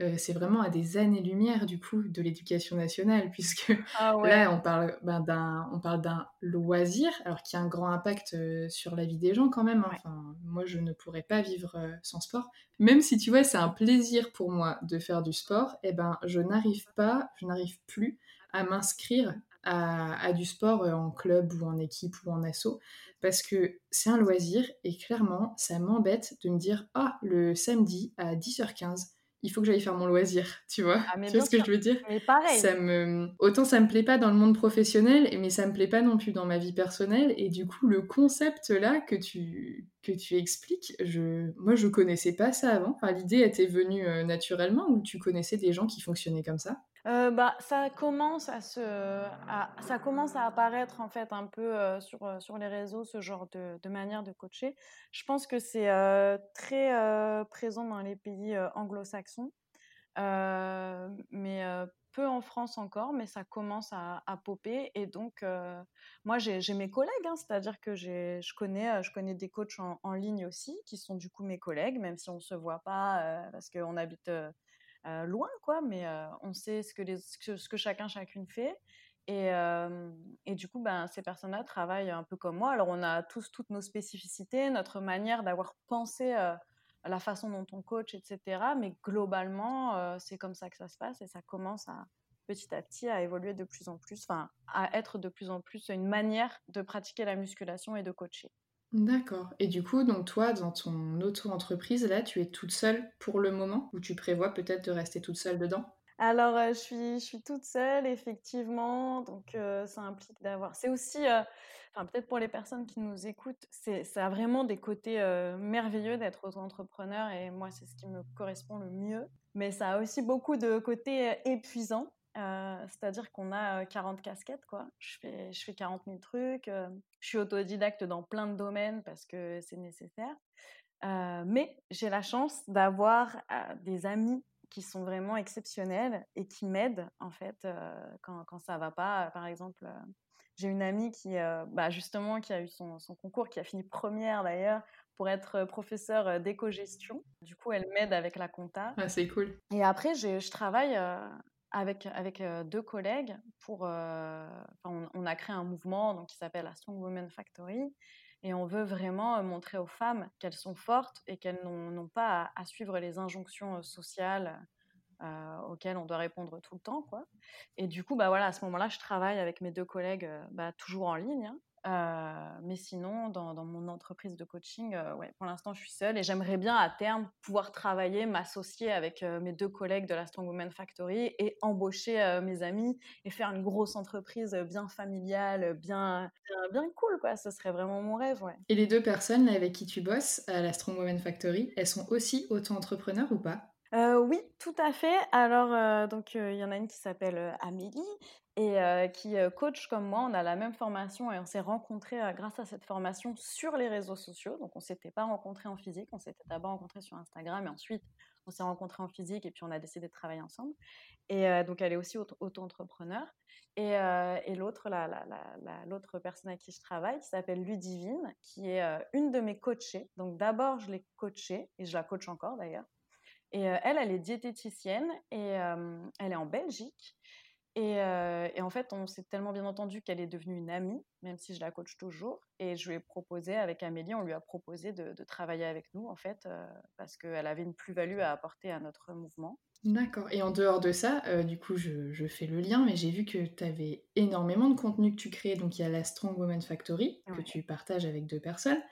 euh, c'est vraiment à des années-lumière du coup de l'éducation nationale, [LAUGHS] puisque ah là on parle ben, d'un on parle d'un loisir, alors qui a un grand impact euh, sur la vie des gens quand même. Hein. Enfin, moi je ne pourrais pas vivre euh, sans sport. Même si tu vois c'est un plaisir pour moi de faire du sport, et eh ben je n'arrive pas, je n'arrive plus à m'inscrire à, à, du sport en club ou en équipe ou en asso parce que c'est un loisir et clairement, ça m'embête de me dire Ah, le samedi à 10h15, il faut que j'aille faire mon loisir, tu vois? Ah, Tu vois ce que je veux dire? Pareil. Ça me... Autant ça me plaît pas dans le monde professionnel, mais ça me plaît pas non plus dans ma vie personnelle. Et du coup, le concept là que tu, que tu expliques, je... moi je connaissais pas ça avant. Enfin, L'idée était venue euh, naturellement ou tu connaissais des gens qui fonctionnaient comme ça? Euh, bah, ça commence à se, ça commence à apparaître en fait un peu euh, sur, euh, sur les réseaux ce genre de, manière de coacher. Je pense que c'est très présent dans les pays anglo-saxons, mais peu en France encore, mais ça commence à, à popper. Et donc, moi, j'ai mes collègues, hein, c'est-à-dire que je connais, je connais des coachs en, ligne aussi, qui sont du coup mes collègues, même si on ne se voit pas parce qu'on habite loin, quoi, mais on sait ce que, les, ce que chacun, chacune fait. Et, et, du coup, ben, ces personnes-là travaillent un peu comme moi. Alors, on a tous toutes nos spécificités, notre manière d'avoir pensé la façon dont on coach, etc. Mais globalement, c'est comme ça que ça se passe et ça commence à petit à petit à évoluer de plus en plus, enfin, à être de plus en plus une manière de pratiquer la musculation et de coacher. D'accord. Et du coup, donc toi, dans ton auto-entreprise, là, tu es toute seule pour le moment ou tu prévois peut-être de rester toute seule dedans? Alors, je, suis, je suis toute seule, effectivement. Donc, ça implique d'avoir. C'est aussi, enfin, peut-être pour les personnes qui nous écoutent, ça a vraiment des côtés merveilleux d'être auto-entrepreneur et moi, c'est ce qui me correspond le mieux. Mais ça a aussi beaucoup de côtés épuisants. C'est-à-dire qu'on a 40 casquettes, quoi. Je fais, je fais 40 000 trucs. je suis autodidacte dans plein de domaines parce que c'est nécessaire. mais j'ai la chance d'avoir des amis qui sont vraiment exceptionnels et qui m'aident en fait euh, quand, quand ça va pas. Par exemple, euh, j'ai une amie qui, euh, bah, justement, qui a eu son, son, concours, qui a fini première d'ailleurs pour être professeure d'éco-gestion. Du coup, elle m'aide avec la compta. Ah, c'est cool. Et après, je travaille avec, deux collègues pour. On, a créé un mouvement qui s'appelle la Strong Women Factory. Et on veut vraiment montrer aux femmes qu'elles sont fortes et qu'elles n'ont pas à, suivre les injonctions sociales auxquelles on doit répondre tout le temps. Quoi. Et du coup, bah voilà, à ce moment-là, je travaille avec mes deux collègues bah, toujours en ligne. Hein. Euh, mais sinon, dans, mon entreprise de coaching, euh, ouais, pour l'instant, je suis seule et j'aimerais bien à terme pouvoir travailler, m'associer avec euh, mes deux collègues de la Strong Women Factory et embaucher mes amis et faire une grosse entreprise bien familiale, bien, bien, cool, quoi. Ce serait vraiment mon rêve, ouais. Et les deux personnes avec qui tu bosses à la Strong Women Factory, elles sont aussi auto-entrepreneurs ou pas? Oui, tout à fait. Alors, donc, il y en a une qui s'appelle Amélie et qui coach comme moi. On a la même formation et on s'est rencontrés grâce à cette formation sur les réseaux sociaux. Donc, on s'était pas rencontrés en physique, on s'était d'abord rencontrés sur Instagram et ensuite on s'est rencontrés en physique et puis on a décidé de travailler ensemble. Et donc, elle est aussi auto-entrepreneur. Et, l'autre, l'autre personne avec qui je travaille, qui s'appelle Ludivine, qui est une de mes coachées. Donc, d'abord, je l'ai coachée et je la coach encore d'ailleurs. Et elle, elle est diététicienne et elle est en Belgique. Et, et, en fait, on s'est tellement bien entendu qu'elle est devenue une amie, même si je la coach toujours. Et je lui ai proposé, avec Amélie, on lui a proposé de, de travailler avec nous, en fait, parce qu'elle avait une plus-value à apporter à notre mouvement. D'accord. Et en dehors de ça, du coup, je, je, fais le lien, mais j'ai vu que tu avais énormément de contenu que tu créais. Donc, il y a la Strong Woman Factory, que tu partages avec deux personnes.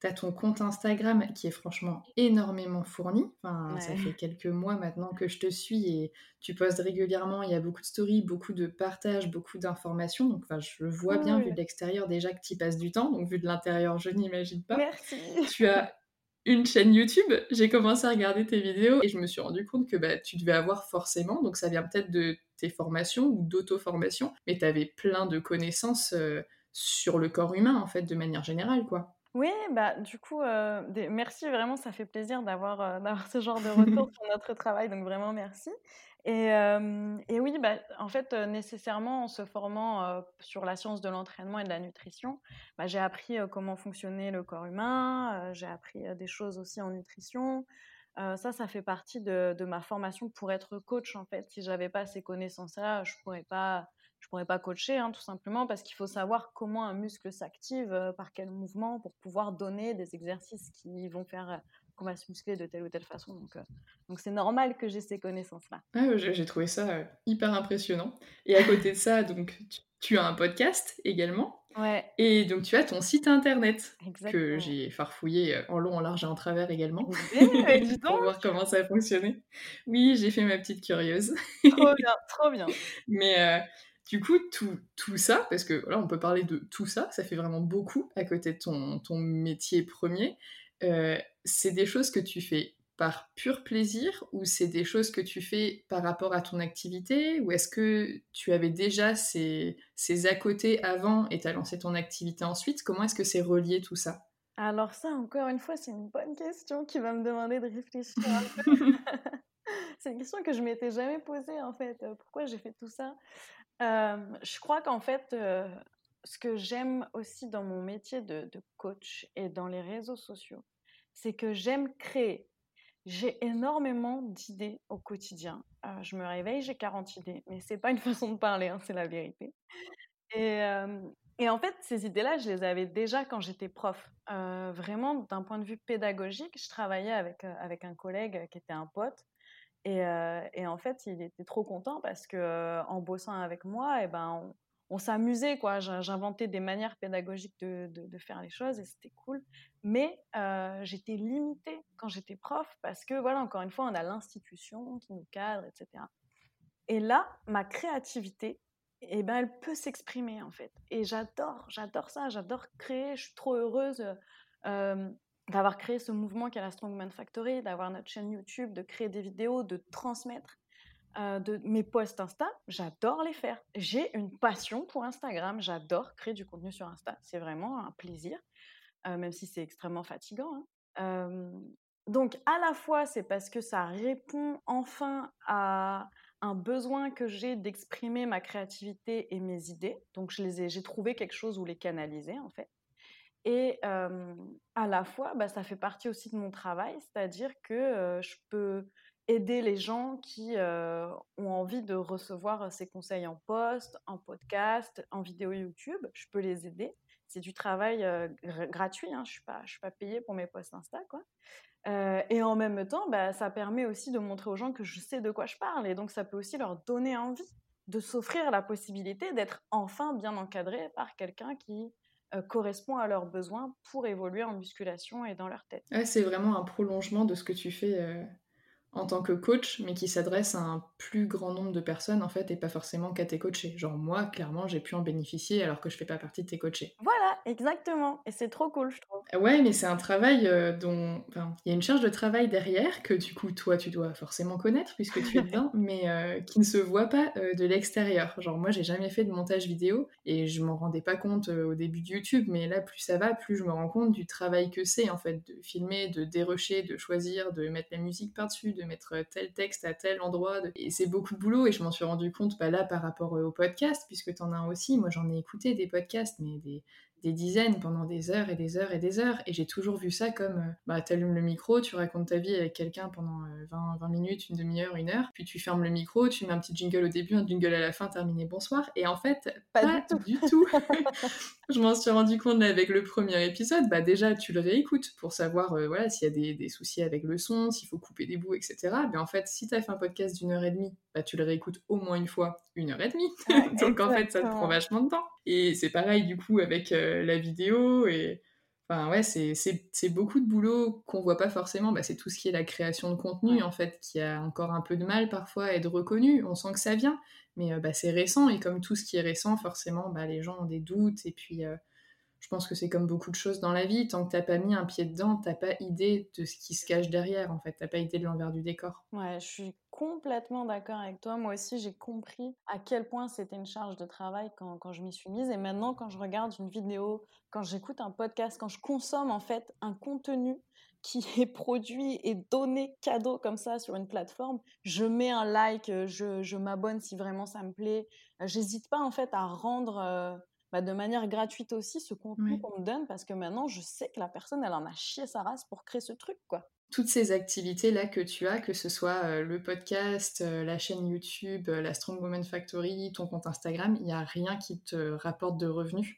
Tu as ton compte Instagram qui est franchement énormément fourni. Enfin, Ça fait quelques mois maintenant que je te suis et tu postes régulièrement. Il y a beaucoup de stories, beaucoup de partages, beaucoup d'informations. Donc, enfin, je vois bien, vu de l'extérieur déjà que tu passes du temps. Donc, vu de l'intérieur, je n'imagine pas. Merci. Tu as une chaîne YouTube. J'ai commencé à regarder tes vidéos et je me suis rendu compte que bah, tu devais avoir forcément, donc ça vient peut-être de tes formations ou d'auto-formation, mais tu avais plein de connaissances euh, sur le corps humain en fait, de manière générale, quoi. Oui, bah, du coup, euh, merci vraiment, ça fait plaisir d'avoir euh, [LAUGHS] d'avoir ce genre de retour [LAUGHS] sur notre travail, donc vraiment merci. Et, et oui, bah, en fait, nécessairement, en se formant sur la science de l'entraînement et de la nutrition, bah, j'ai appris comment fonctionnait le corps humain, j'ai appris des choses aussi en nutrition. ça, ça fait partie de, de, ma formation pour être coach, en fait. Si j'avais pas ces connaissances-là, je pourrais pas pourrais pas coacher, hein, tout simplement parce qu'il faut savoir comment un muscle s'active, euh, par quel mouvement, pour pouvoir donner des exercices qui vont faire euh, qu'on va se muscler de telle ou telle façon. Donc, euh, donc c'est normal que j'ai ces connaissances-là. Ah, j'ai trouvé ça hyper impressionnant. Et à côté de ça, donc tu, as un podcast également. Ouais. Et donc tu as ton site internet que j'ai farfouillé en long, en large et en travers également [LAUGHS] pour voir comment ça fonctionnait. Oui, j'ai fait ma petite curieuse. trop bien, trop bien. [LAUGHS] Mais du coup, tout, tout, ça, parce que là, on peut parler de tout ça, ça fait vraiment beaucoup à côté de ton, ton métier premier. Euh, c'est des choses que tu fais par pur plaisir ou c'est des choses que tu fais par rapport à ton activité ou est-ce que tu avais déjà ces, ces à côté avant et tu as lancé ton activité ensuite? Comment est-ce que c'est relié tout ça? Alors ça, encore une fois, c'est une bonne question qui va me demander de réfléchir un peu. [LAUGHS] C'est une question que je m'étais jamais posée en fait. Pourquoi j'ai fait tout ça? Je crois qu'en fait, ce que j'aime aussi dans mon métier de, coach et dans les réseaux sociaux, c'est que j'aime créer. J'ai énormément d'idées au quotidien. je me réveille, j'ai 40 idées, mais c'est pas une [LAUGHS] façon de parler, hein, c'est la vérité. Et, et en fait, ces idées-là, je les avais déjà quand j'étais prof. vraiment, d'un point de vue pédagogique, je travaillais avec, avec un collègue qui était un pote. Et, et, en fait, il était trop content parce que en bossant avec moi, et eh ben, on, s'amusait, quoi. J'inventais des manières pédagogiques de, faire les choses et c'était cool. Mais j'étais limitée quand j'étais prof parce que, voilà, encore une fois, on a l'institution qui nous cadre, etc. Et là, ma créativité, et ben, elle peut s'exprimer en fait. Et j'adore, j'adore ça, j'adore créer. Je suis trop heureuse d'avoir créé ce mouvement qu'est la Strongman Factory, d'avoir notre chaîne YouTube, de créer des vidéos, de transmettre de mes posts Insta. J'adore les faire. J'ai une passion pour Instagram. J'adore créer du contenu sur Insta. C'est vraiment un plaisir, même si c'est extrêmement fatigant. Hein. donc à la fois, c'est parce que ça répond enfin à un besoin que j'ai d'exprimer ma créativité et mes idées. Donc, j'ai trouvé quelque chose où les canaliser, en fait. Et à la fois, bah, ça fait partie aussi de mon travail, c'est-à-dire que je peux aider les gens qui ont envie de recevoir ces conseils en post, en podcast, en vidéo YouTube. Je peux les aider. C'est du travail gratuit, hein. je ne suis, pas payée pour mes posts Insta. Quoi et en même temps, bah, ça permet aussi de montrer aux gens que je sais de quoi je parle. Et donc, ça peut aussi leur donner envie de s'offrir la possibilité d'être enfin bien encadré par quelqu'un qui correspond à leurs besoins pour évoluer en musculation et dans leur tête. c'est vraiment un prolongement de ce que tu fais en tant que coach, mais qui s'adresse à un plus grand nombre de personnes en fait, et pas forcément qu'à tes coachés. Genre moi, clairement, j'ai pu en bénéficier alors que je fais pas partie de tes coachés. Voilà, exactement. Et c'est trop cool, je trouve. Ouais, mais c'est un travail euh, dont, enfin, il y a une charge de travail derrière que du coup toi tu dois forcément connaître puisque tu es [LAUGHS] dedans, mais euh, qui ne se voit pas euh, de l'extérieur. Genre moi, j'ai jamais fait de montage vidéo et je m'en rendais pas compte au début de YouTube, mais là plus ça va, plus je me rends compte du travail que c'est en fait de filmer, de dérocher, de choisir, de mettre la musique par dessus de mettre tel texte à tel endroit. Et c'est beaucoup de boulot et je m'en suis rendu compte pas là par rapport au podcast, puisque tu en as un aussi. Moi j'en ai écouté des podcasts, mais des, des dizaines pendant des heures et des heures et des heures. Et j'ai toujours vu ça comme, euh, bah, t'allumes le micro, tu racontes ta vie avec quelqu'un pendant 20, euh, 20, minutes, une demi-heure, une heure, puis tu fermes le micro, tu mets un petit jingle au début, un jingle à la fin, terminé, bonsoir. Et en fait, pas, du tout. [LAUGHS] [LAUGHS] je m'en suis rendu compte avec le premier épisode. Bah, déjà, tu le réécoutes pour savoir euh, voilà, s'il y a des, des, soucis avec le son, s'il faut couper des bouts, etc. Mais en fait, si t'as fait un podcast d'une heure et demie, bah, tu le réécoutes au moins une fois, une heure et demie. [LAUGHS] Donc en fait, ça te prend vachement de temps. Et c'est pareil du coup avec euh, la vidéo et enfin ouais, c'est beaucoup de boulot qu'on voit pas forcément. Bah, c'est tout ce qui est la création de contenu en fait qui a encore un peu de mal parfois à être reconnu. On sent que ça vient, mais euh, bah, c'est récent et comme tout ce qui est récent, forcément, bah, les gens ont des doutes et puis euh, je pense que c'est comme beaucoup de choses dans la vie, tant que t'as pas mis un pied dedans, t'as pas idée de ce qui se cache derrière, en fait, t'as pas idée de l'envers du décor. Ouais, je suis complètement d'accord avec toi. Moi aussi, j'ai compris à quel point c'était une charge de travail quand, quand je m'y suis mise. Et maintenant, quand je regarde une vidéo, quand j'écoute un podcast, quand je consomme en fait un contenu qui [LAUGHS] est produit et donné cadeau comme ça sur une plateforme, je mets un like, je, je m'abonne si vraiment ça me plaît. J'hésite pas en fait à rendre euh, bah, de manière gratuite aussi ce contenu qu'on me donne parce que maintenant je sais que la personne elle en a chié sa race pour créer ce truc quoi. Toutes ces activités là que tu as, que ce soit euh, le podcast, euh, la chaîne YouTube, euh, la Strong Woman Factory, ton compte Instagram, il n'y a rien qui te rapporte de revenus?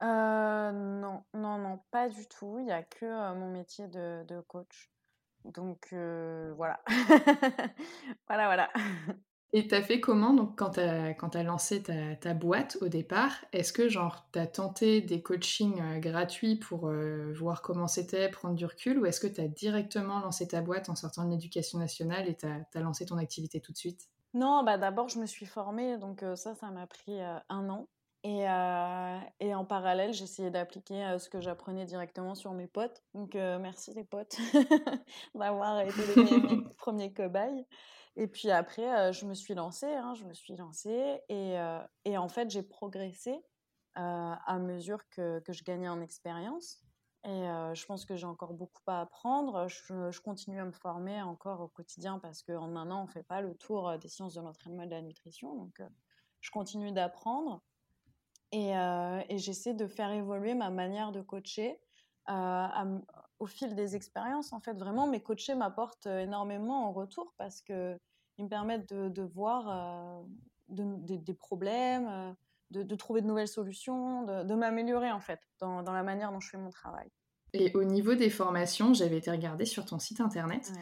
Non, non, non, pas du tout. Il n'y a que mon métier de coach. Donc [LAUGHS] voilà. voilà, voilà. [LAUGHS] Et t'as fait comment donc quand t'as quand as lancé ta, ta, boîte au départ? Est-ce que genre t'as tenté des coachings euh, gratuits pour euh, voir comment c'était, prendre du recul, ou est-ce que t'as directement lancé ta boîte en sortant de l'éducation nationale et t'as as lancé ton activité tout de suite? Non, bah d'abord je me suis formée, donc euh, ça ça m'a pris un an. Et, et, en parallèle, j'essayais d'appliquer ce que j'apprenais directement sur mes potes. Donc merci les potes [LAUGHS] d'avoir été les, mes [LAUGHS] premiers cobayes. Et puis après, je me suis lancée, hein, je me suis lancée et, en fait, j'ai progressé à mesure que, je gagnais en expérience. Et je pense que j'ai encore beaucoup à apprendre. Je, continue à me former encore au quotidien parce qu'en un an, on ne fait pas le tour des sciences de l'entraînement et de la nutrition. Donc, je continue d'apprendre et, j'essaie de faire évoluer ma manière de coacher au fil des expériences. En fait, vraiment, mes coachés m'apportent énormément en retour parce qu'ils me permettent de, voir des problèmes de, trouver de nouvelles solutions, de, m'améliorer en fait dans, la manière dont je fais mon travail. Et au niveau des formations, j'avais été regarder sur ton site internet.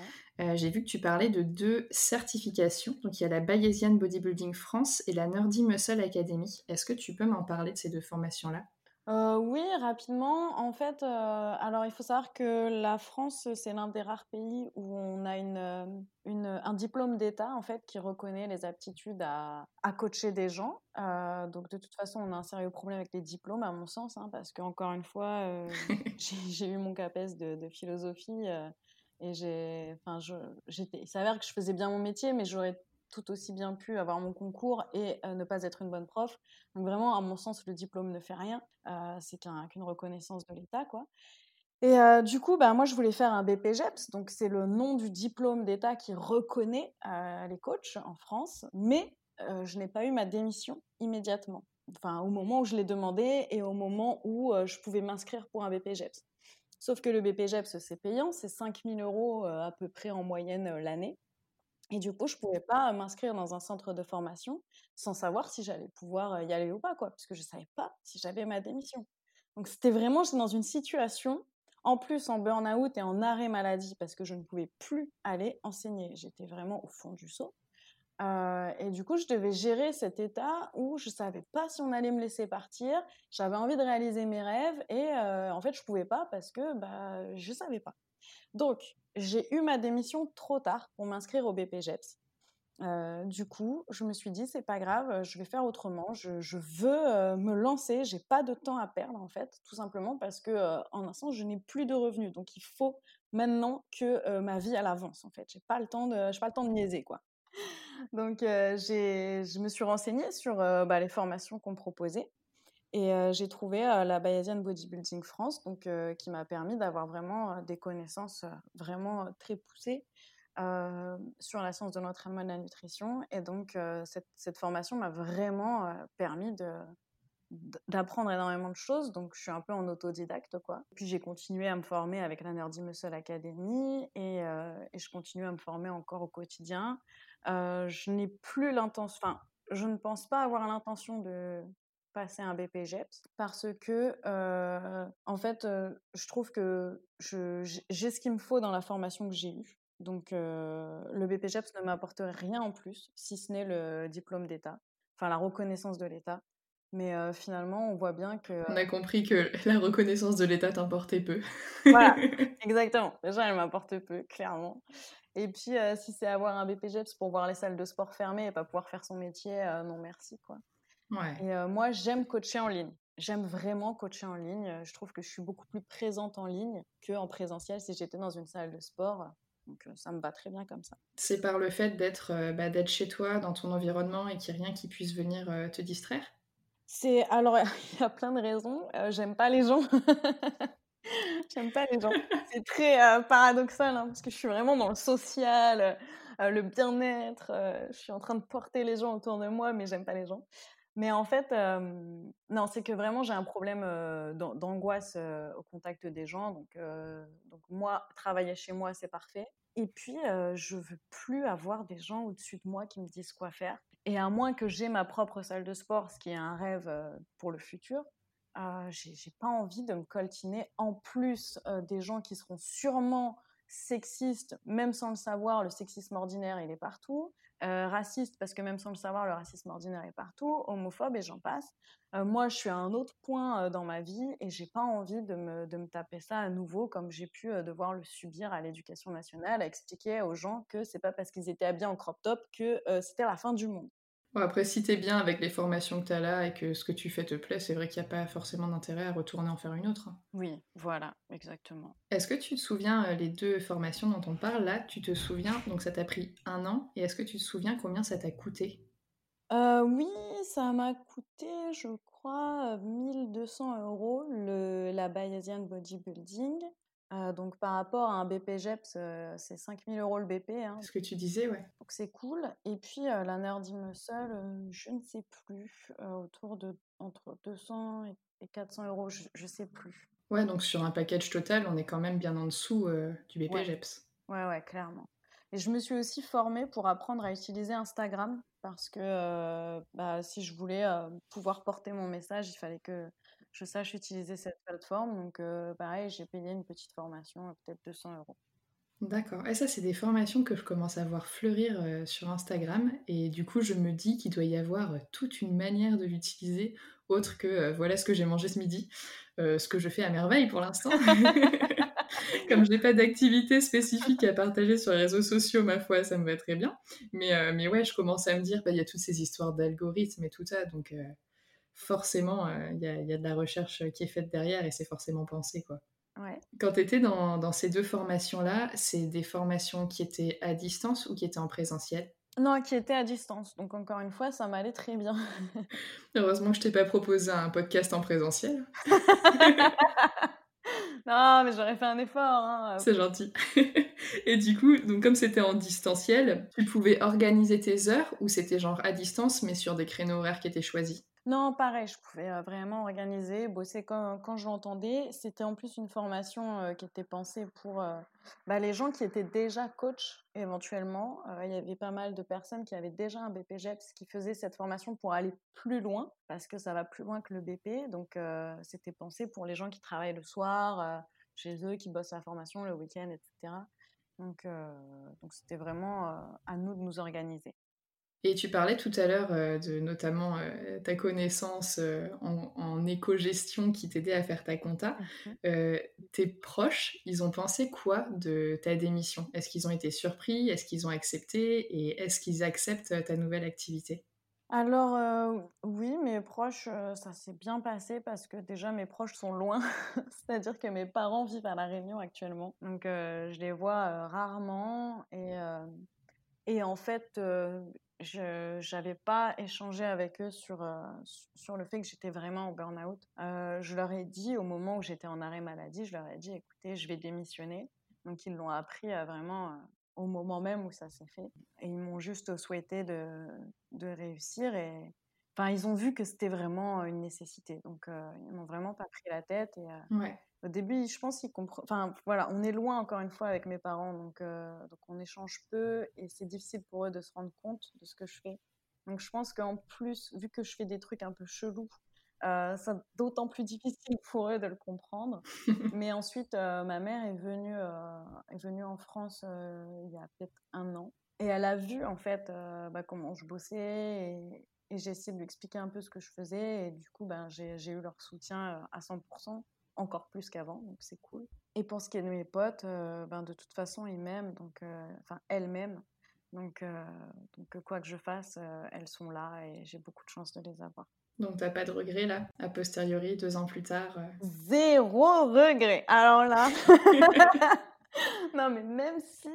Euh, j'ai vu que tu parlais de deux certifications. Donc il y a la Bayesian Bodybuilding France et la Nerdy Muscle Academy. Est-ce que tu peux m'en parler de ces deux formations-là? Euh, oui, rapidement. En fait, euh, alors il faut savoir que la France, c'est l'un des rares pays où on a une, euh, une un diplôme d'État en fait qui reconnaît les aptitudes à, à coacher des gens. donc de toute façon, on a un sérieux problème avec les diplômes, à mon sens, hein, parce qu'encore une fois, [LAUGHS] j'ai eu mon CAPES de, de philosophie et j'ai, enfin, j'étais, il s'avère que je faisais bien mon métier, mais j'aurais tout aussi bien pu avoir mon concours et ne pas être une bonne prof. Donc vraiment, à mon sens, le diplôme ne fait rien. c'est qu'une reconnaissance de l'État, quoi. Et du coup, bah, moi, je voulais faire un BPGEPS, donc c'est le nom du diplôme d'État qui reconnaît les coachs en France, mais je n'ai pas eu ma démission immédiatement. Enfin, au moment où je l'ai demandé et au moment où je pouvais m'inscrire pour un BPGEPS. Sauf que le BPGEPS, c'est payant, c'est 5000 euros à peu près en moyenne l'année. Et du coup, je pouvais pas m'inscrire dans un centre de formation sans savoir si j'allais pouvoir y aller ou pas, quoi, parce que je savais pas si j'avais ma démission. Donc c'était vraiment, j'étais dans une situation, en plus en burn-out et en arrêt maladie, parce que je ne pouvais plus aller enseigner. J'étais vraiment au fond du saut. et du coup, je devais gérer cet état où je savais pas si on allait me laisser partir. J'avais envie de réaliser mes rêves et en fait, je pouvais pas parce que bah, je savais pas. Donc, j'ai eu ma démission trop tard pour m'inscrire au BPGEPS. Euh, du coup, je me suis dit, c'est pas grave, je vais faire autrement. Je, veux euh, me lancer. J'ai pas de temps à perdre, en fait, tout simplement parce que, euh, en un sens, je n'ai plus de revenus. Donc, il faut maintenant que ma vie elle avance, en fait. J'ai pas le temps de, pas le temps de niaiser, quoi. Donc, je me suis renseignée sur bah, les formations qu'on proposait. Et j'ai trouvé la Bayesian Bodybuilding France, donc, qui m'a permis d'avoir vraiment des connaissances vraiment très poussées sur la science de l'entraînement et de la nutrition. Et donc, cette, formation m'a vraiment permis d'apprendre énormément de choses. Donc, je suis un peu en autodidacte, quoi. Puis, j'ai continué à me former avec la Nerdy Muscle Academy et, et, je continue à me former encore au quotidien. je n'ai plus l'intention, enfin, je ne pense pas avoir l'intention de passer un BPGEPS parce que, en fait, je trouve que j'ai ce qu'il me faut dans la formation que j'ai eue. Donc, le BPGEPS ne m'apporterait rien en plus, si ce n'est le diplôme d'État, enfin la reconnaissance de l'État. Mais finalement, on voit bien que... On a compris que [LAUGHS] la reconnaissance de l'État t'importait peu. voilà, [LAUGHS] exactement. Déjà, elle m'importe peu, clairement. Et puis, si c'est avoir un BPGEPS pour voir les salles de sport fermées et pas pouvoir faire son métier, non merci, quoi. Et moi, j'aime coacher en ligne. J'aime vraiment coacher en ligne. Je trouve que je suis beaucoup plus présente en ligne qu'en présentiel si j'étais dans une salle de sport. Donc ça me va très bien comme ça. C'est par le fait d'être bah, d'être chez toi, dans ton environnement et qu'il n'y ait rien qui puisse venir te distraire? C'est alors [LAUGHS] il y a plein de raisons. J'aime pas les gens. [LAUGHS] J'aime pas les gens. C'est très paradoxal hein, parce que je suis vraiment dans le social, le bien-être. je suis en train de porter les gens autour de moi, mais j'aime pas les gens. Mais en fait, non, c'est que vraiment j'ai un problème d'angoisse au contact des gens. Donc, donc moi, travailler chez moi, c'est parfait. Et puis, je veux plus avoir des gens au-dessus de moi qui me disent quoi faire. Et à moins que j'ai ma propre salle de sport, ce qui est un rêve pour le futur, j'ai pas envie de me coltiner en plus des gens qui seront sûrement sexistes, même sans le savoir, le sexisme ordinaire, il est partout. Euh, raciste, parce que même sans le savoir, le racisme ordinaire est partout, homophobe et j'en passe. Euh, moi, je suis à un autre point euh, dans ma vie et j'ai pas envie de me, de me, taper ça à nouveau comme j'ai pu devoir le subir à l'éducation nationale, à expliquer aux gens que c'est pas parce qu'ils étaient habillés en crop top que c'était la fin du monde après, si t'es bien avec les formations que t'as là et que ce que tu fais te plaît, c'est vrai qu'il n'y a pas forcément d'intérêt à retourner en faire une autre. Oui, voilà, exactement. Est-ce que tu te souviens, euh, les deux formations dont on parle là, tu te souviens, donc ça t'a pris un an, et est-ce que tu te souviens combien ça t'a coûté? Oui, ça m'a coûté, je crois, 1200 euros le la Bayesian Bodybuilding. Donc par rapport à un BPGEPS, c'est 5000 euros le BP, hein. Ce que tu disais, ouais. Donc c'est cool et puis, la Nerdy Muscle, je ne sais plus, autour de entre 200 et 400 euros, je je sais plus. Ouais, donc sur un package total, on est quand même bien en dessous, du BPGEPS. Ouais, ouais, clairement. Et je me suis aussi formée pour apprendre à utiliser Instagram parce que euh, bah, si je voulais euh, pouvoir porter mon message, il fallait que je sache utiliser cette plateforme. Donc, euh, pareil, j'ai payé une petite formation, peut-être 200 euros. D'accord. Et ça, c'est des formations que je commence à voir fleurir sur Instagram. Et du coup, je me dis qu'il doit y avoir toute une manière de l'utiliser, autre que voilà ce que j'ai mangé ce midi, ce que je fais à merveille pour l'instant. [LAUGHS] Comme je n'ai pas d'activité spécifique à partager sur les réseaux sociaux, ma foi, ça me va très bien. Mais, euh, mais ouais, je commence à me dire, bah, il y a toutes ces histoires d'algorithmes et tout ça, donc euh, forcément, euh, il y, a, y, a, de la recherche qui est faite derrière et c'est forcément pensé, quoi. Ouais. Quand tu étais dans, dans, ces deux formations-là, c'est des formations qui étaient à distance ou qui étaient en présentiel? Non, qui étaient à distance. Donc encore une fois, ça m'allait très bien. [LAUGHS] Heureusement que je t'ai pas proposé un podcast en présentiel. [LAUGHS] non, mais j'aurais fait un effort. Hein. [LAUGHS] C'est gentil. Et du coup, donc comme c'était en distanciel, tu pouvais organiser tes heures ou c'était genre à distance mais sur des créneaux horaires qui étaient choisis? Non, pareil, je pouvais vraiment organiser, bosser quand, je l'entendais. C'était en plus une formation qui était pensée pour bah, les gens qui étaient déjà coach éventuellement. il y avait pas mal de personnes qui avaient déjà un BPGEPS qui faisaient cette formation pour aller plus loin, parce que ça va plus loin que le BP. Donc c'était pensé pour les gens qui travaillent le soir, chez eux, qui bossent la formation le week-end, etc. Donc c'était vraiment à nous de nous organiser. Et tu parlais tout à l'heure euh, de notamment euh, ta connaissance euh, en, éco-gestion qui t'aidait à faire ta compta. Tes proches, ils ont pensé quoi de ta démission? Est-ce qu'ils ont été surpris? Est-ce qu'ils ont accepté? Et est-ce qu'ils acceptent ta nouvelle activité? Alors oui, mes proches, ça s'est bien passé parce que déjà mes proches sont loin, [LAUGHS] c'est-à-dire que mes parents vivent à La Réunion actuellement. Donc je les vois rarement. Et, et en fait je n'avais pas échangé avec eux sur, euh, sur le fait que j'étais vraiment au burn-out. Euh, je leur ai dit, au moment où j'étais en arrêt maladie, je leur ai dit, écoutez, je vais démissionner. Donc, ils l'ont appris euh, vraiment au moment même où ça s'est fait. Et ils m'ont juste souhaité de, de réussir. Et enfin, ils ont vu que c'était vraiment une nécessité. Donc, ils m'ont vraiment pas pris la tête. Et. Au début, je pense qu'ils comprennent. Enfin, voilà, on est loin encore une fois avec mes parents, donc, euh, donc on échange peu et c'est difficile pour eux de se rendre compte de ce que je fais. Donc je pense qu'en plus, vu que je fais des trucs un peu chelous, euh, c'est d'autant plus difficile pour eux de le comprendre. [LAUGHS] Mais ensuite, euh, ma mère est venue, est venue en France il y a peut-être un an et elle a vu en fait bah, comment je bossais et, et j'ai essayé de lui expliquer un peu ce que je faisais et du coup, ben, j'ai eu leur soutien à 100% encore plus qu'avant, donc c'est cool. Et pour ce qui est de mes potes, euh, ben de toute façon, ils m'aiment, donc, euh, enfin, elles m'aiment. Donc, euh, donc, quoi que je fasse, elles sont là et j'ai beaucoup de chance de les avoir. Donc, t'as pas de regret là, a posteriori, deux ans plus tard Zéro regret Alors là [LAUGHS] Non, mais même si,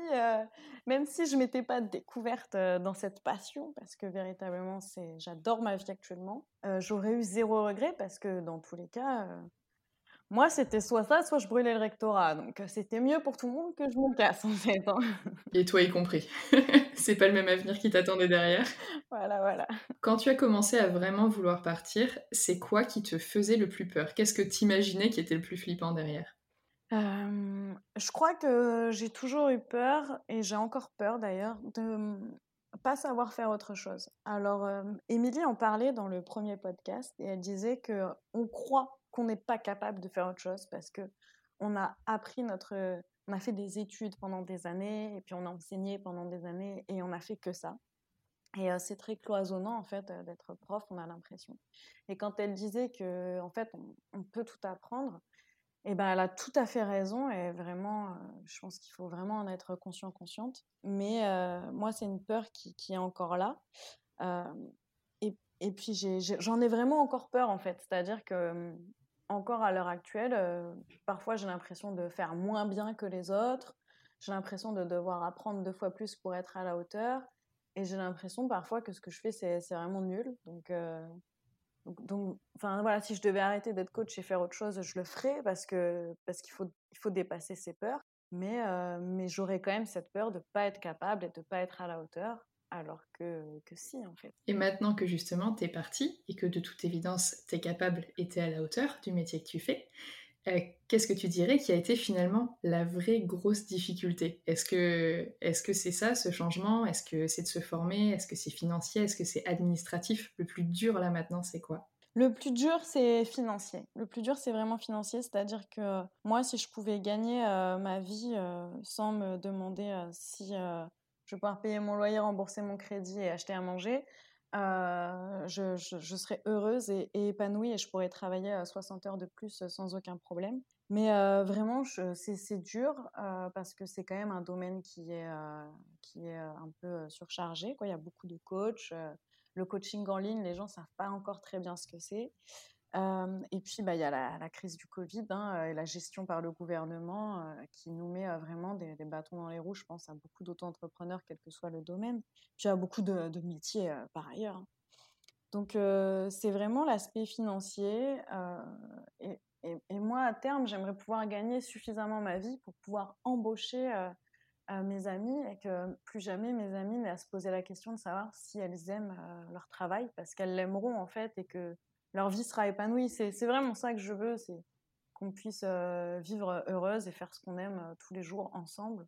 même si je m'étais pas découverte dans cette passion, parce que véritablement, c'est, j'adore ma vie actuellement, j'aurais eu zéro regret parce que dans tous les cas, moi, c'était soit ça, soit je brûlais le rectorat. Donc, euh, c'était mieux pour tout le monde que je me casse, en fait. Hein. [LAUGHS] Et toi y compris. [LAUGHS] c'est pas le même avenir qui t'attendait derrière. Voilà, voilà. Quand tu as commencé à vraiment vouloir partir, c'est quoi qui te faisait le plus peur? Qu'est-ce que t'imaginais qui était le plus flippant derrière? Je crois que j'ai toujours eu peur, et j'ai encore peur d'ailleurs, de pas savoir faire autre chose. Alors, Émilie en parlait dans le premier podcast, et elle disait que on croit qu'on n'est pas capable de faire autre chose parce que on a appris notre, on a fait des études pendant des années et puis on a enseigné pendant des années et on a fait que ça. Et c'est très cloisonnant en fait d'être prof, on a l'impression. Et quand elle disait que en fait on, peut tout apprendre, eh ben elle a tout à fait raison et vraiment, je pense qu'il faut vraiment en être conscient, consciente. Mais moi c'est une peur qui, est encore là. et, et, puis j'en ai, vraiment encore peur en fait, c'est-à-dire que encore à l'heure actuelle, euh, parfois j'ai l'impression de faire moins bien que les autres. J'ai l'impression de devoir apprendre deux fois plus pour être à la hauteur. et j'ai l'impression parfois que ce que je fais, c'est vraiment nul. Donc, donc, enfin voilà, si je devais arrêter d'être coach et faire autre chose, je le ferais parce que parce qu'il faut il faut dépasser ses peurs. Mais mais j'aurais quand même cette peur de pas être capable et de pas être à la hauteur, alors que que si en fait. Et maintenant que justement tu es parti et que de toute évidence tu es capable et tu es à la hauteur du métier que tu fais, qu'est-ce que tu dirais qui a été finalement la vraie grosse difficulté? Est-ce que est-ce que c'est ça ce changement? Est-ce que c'est de se former? Est-ce que c'est financier? Est-ce que c'est administratif? Le plus dur là maintenant, c'est quoi? Le plus dur, c'est financier. Le plus dur, c'est vraiment financier. C'est-à-dire que moi, si je pouvais gagner ma vie sans me demander si je vais pouvoir payer mon loyer, rembourser mon crédit et acheter à manger, euh, je, je, serais heureuse et, épanouie et je pourrais travailler 60 heures de plus sans aucun problème. Mais euh, vraiment, c'est dur euh, parce que c'est quand même un domaine qui est, qui est un peu surchargé. Il y a beaucoup de coachs. le coaching en ligne, les gens ne savent pas encore très bien ce que c'est et puis, bah, il y a la, crise du Covid hein, et la gestion par le gouvernement qui nous met vraiment des, bâtons dans les roues, je pense, à beaucoup d'auto-entrepreneurs, quel que soit le domaine, puis à beaucoup de, métiers par ailleurs. Hein. Donc, c'est vraiment l'aspect financier. Et, et, moi, à terme, j'aimerais pouvoir gagner suffisamment ma vie pour pouvoir embaucher mes amis et que plus jamais mes amis n'aient à se poser la question de savoir si elles aiment leur travail, parce qu'elles l'aimeront en fait et que leur vie sera épanouie. C'est vraiment ça que je veux, c'est qu'on puisse euh, vivre heureuse et faire ce qu'on aime euh, tous les jours ensemble.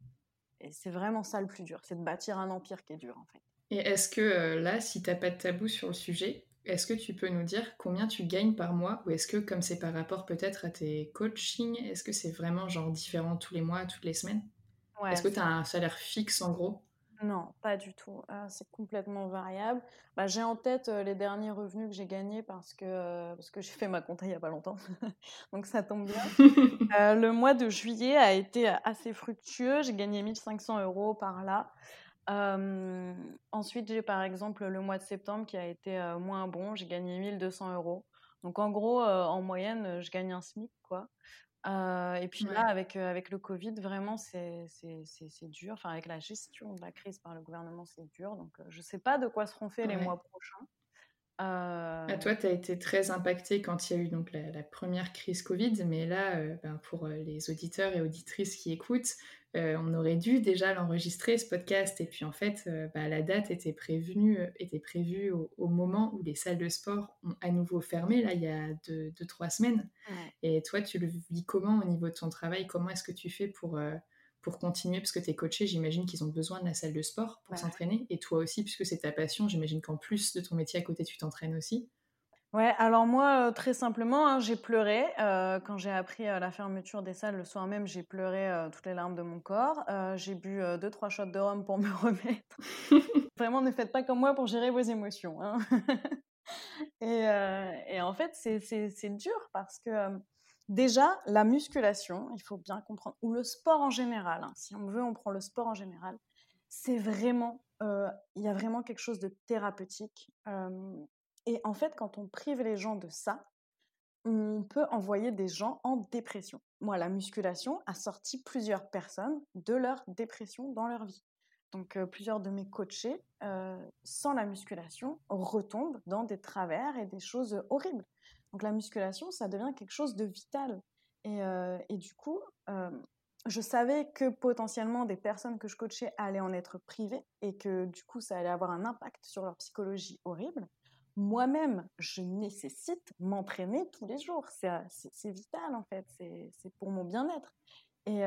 Et c'est vraiment ça le plus dur, c'est de bâtir un empire qui est dur en fait. Et est-ce que euh, là, si tu n'as pas de tabou sur le sujet, est-ce que tu peux nous dire combien tu gagnes par mois Ou est-ce que comme c'est par rapport peut-être à tes coachings, est-ce que c'est vraiment genre différent tous les mois, toutes les semaines? Est-ce que tu as un salaire fixe en gros? Non, pas du tout. Ah, c'est complètement variable. Bah, j'ai en tête les derniers revenus que j'ai gagnés parce que, parce que j'ai fait ma compta il n'y a pas longtemps. [LAUGHS] Donc ça tombe bien. [LAUGHS] le mois de juillet a été assez fructueux. J'ai gagné 1500 euros par là. ensuite, j'ai par exemple le mois de septembre qui a été moins bon. J'ai gagné 1200 euros. Donc en gros, en moyenne, je gagne un SMIC. quoi et puis là, avec, avec le Covid, vraiment, c'est dur. Enfin, avec la gestion de la crise par le gouvernement, c'est dur. Donc, je ne sais pas de quoi seront faits les mois prochains. À toi, tu as été très impacté quand il y a eu donc la, première crise Covid, mais là, ben, pour les auditeurs et auditrices qui écoutent, euh, on aurait dû déjà l'enregistrer, ce podcast. Et puis en fait, euh, bah, la date était prévenue, euh, était prévue au, moment où les salles de sport ont à nouveau fermé, là, il y a deux, trois semaines. Et toi, tu le vis comment au niveau de ton travail? Comment est-ce que tu fais pour, pour continuer Parce que tu es coaché, j'imagine qu'ils ont besoin de la salle de sport pour s'entraîner. Et toi aussi, puisque c'est ta passion, j'imagine qu'en plus de ton métier à côté, tu t'entraînes aussi. Ouais, alors moi, très simplement, hein, j'ai pleuré quand j'ai appris la fermeture des salles le soir même. J'ai pleuré toutes les larmes de mon corps. j'ai bu deux trois shots de rhum pour [LAUGHS] me remettre. [LAUGHS] Vraiment, ne faites pas comme moi pour gérer vos émotions. Hein. [LAUGHS] et, en fait, c'est dur parce que déjà la musculation, il faut bien comprendre, ou le sport en général. Hein, si on veut, on prend le sport en général. C'est vraiment, il y a vraiment quelque chose de thérapeutique. Et en fait, quand on prive les gens de ça, on peut envoyer des gens en dépression. Moi, la musculation a sorti plusieurs personnes de leur dépression dans leur vie. Donc, plusieurs de mes coachés, sans la musculation, retombent dans des travers et des choses horribles. Donc, la musculation, ça devient quelque chose de vital. Et, et du coup, je savais que potentiellement des personnes que je coachais allaient en être privées et que du coup, ça allait avoir un impact sur leur psychologie horrible moi-même, je nécessite m'entraîner tous les jours. C'est vital, en fait. C'est pour mon bien-être. Et,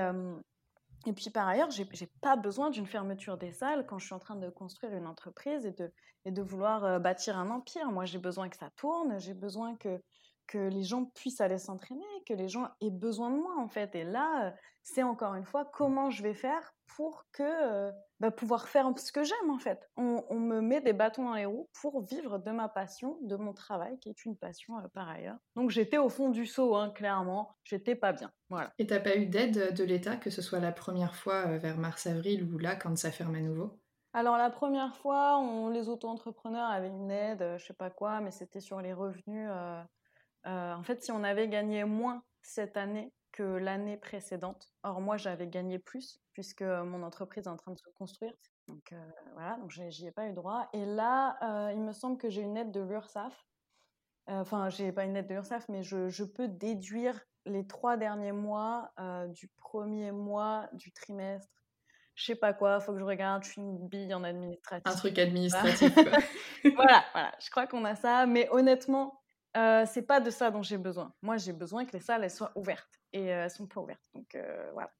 et puis, par ailleurs, je n'ai pas besoin d'une fermeture des salles quand je suis en train de construire une entreprise et de, et de vouloir bâtir un empire. Moi, j'ai besoin que ça tourne. J'ai besoin que, que les gens puissent aller s'entraîner, que les gens aient besoin de moi, en fait. Et là, c'est encore une fois comment je vais faire pour que bah, pouvoir faire ce que j'aime en fait. On, me met des bâtons dans les roues pour vivre de ma passion, de mon travail, qui est une passion par ailleurs. Donc j'étais au fond du seau, hein, clairement. J'étais pas bien. Voilà. Et t'as pas eu d'aide de l'État, que ce soit la première fois vers mars-avril ou là quand ça ferme à nouveau? Alors la première fois, on, les auto-entrepreneurs avaient une aide, je sais pas quoi, mais c'était sur les revenus. En fait, si on avait gagné moins cette année que l'année précédente. Or, moi, j'avais gagné plus puisque mon entreprise est en train de se construire. Donc voilà, donc j'y ai pas eu droit. Et là, il me semble que j'ai une aide de l'URSSAF. Enfin, j'ai pas une aide de l'URSSAF, mais je, je, peux déduire les trois derniers mois du premier mois du trimestre je sais pas quoi, faut que je regarde, je suis une bille en administratif. Un truc administratif. [LAUGHS] voilà, voilà, je crois qu'on a ça, mais honnêtement, euh, c'est pas de ça dont j'ai besoin. Moi, j'ai besoin que les salles elles soient ouvertes et elles sont pas ouvertes. Donc euh, voilà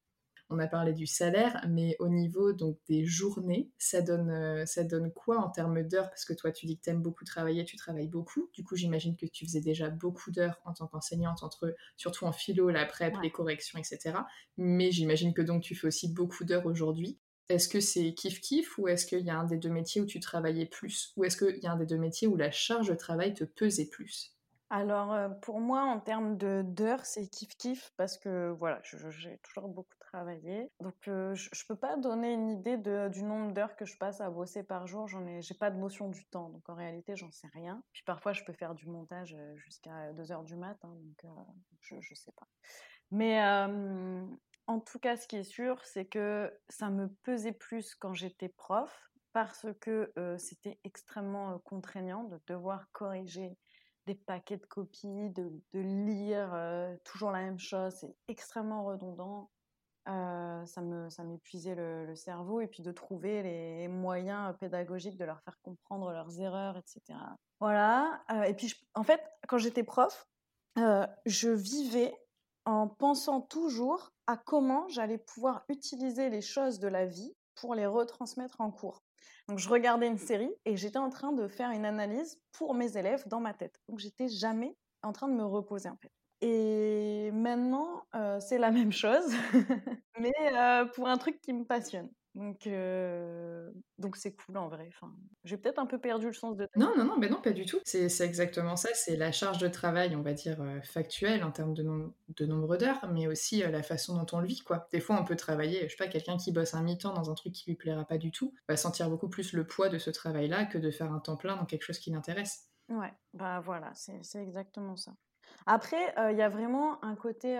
on a parlé du salaire, mais au niveau donc des journées, ça donne, ça donne quoi en termes d'heures? Parce que toi, tu dis que tu aimes beaucoup travailler, tu travailles beaucoup. Du coup, j'imagine que tu faisais déjà beaucoup d'heures en tant qu'enseignante, entre, surtout en philo, la prep, les corrections, etc. Mais j'imagine que donc tu fais aussi beaucoup d'heures aujourd'hui. Est-ce que c'est kiff-kiff ou est-ce qu'il y a un des deux métiers où tu travaillais plus? Ou est-ce qu'il y a un des deux métiers où la charge de travail te pesait plus? Alors, pour moi, en termes d'heures, c'est kiff-kiff parce que voilà, j'ai toujours beaucoup travaillé. Donc, je ne peux pas donner une idée du nombre d'heures que je passe à bosser par jour. J'en ai, j'ai pas de notion du temps. Donc, en réalité, j'en sais rien. Puis parfois, je peux faire du montage jusqu'à 2 heures du matin. Donc, je sais pas. Mais en tout cas, ce qui est sûr, c'est que ça me pesait plus quand j'étais prof parce que c'était extrêmement contraignant de devoir corriger des paquets de copies, de, lire toujours la même chose, c'est extrêmement redondant. ça me ça m'épuisait le, cerveau et puis de trouver les moyens pédagogiques de leur faire comprendre leurs erreurs, etc. Voilà. et puis en fait, quand j'étais prof, je vivais en pensant toujours à comment j'allais pouvoir utiliser les choses de la vie pour les retransmettre en cours. Donc je regardais une série et j'étais en train de faire une analyse pour mes élèves dans ma tête. Donc j'étais jamais en train de me reposer en fait. Et maintenant, euh, c'est la [LAUGHS] même chose, mais euh, pour un truc qui me passionne. Donc, euh, donc c'est cool en vrai. Enfin, j'ai peut-être un peu perdu le sens de. Non, non, non, mais non, pas du tout. C'est exactement ça. C'est la charge de travail, on va dire euh, factuelle en termes de, de nombre d'heures, mais aussi euh, la façon dont on le vit, quoi. Des fois, on peut travailler. Je sais pas, quelqu'un qui bosse un mi-temps dans un truc qui lui plaira pas du tout va sentir beaucoup plus le poids de ce travail-là que de faire un temps plein dans quelque chose qui l'intéresse. Ouais, bah voilà, c'est exactement ça. Après, il y a vraiment un côté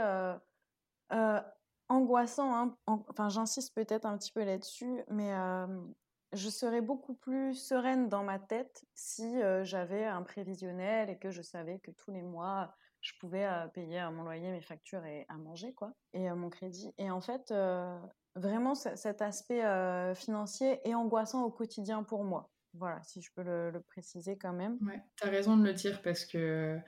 angoissant. Hein. enfin, j'insiste peut-être un petit peu là-dessus, mais je serais beaucoup plus sereine dans ma tête si j'avais un prévisionnel et que je savais que tous les mois, je pouvais payer mon loyer, mes factures et à manger, quoi, et mon crédit. Et en fait, vraiment, cet aspect financier est angoissant au quotidien pour moi. Voilà, si je peux le, le préciser quand même. Ouais, tu as raison de le dire parce que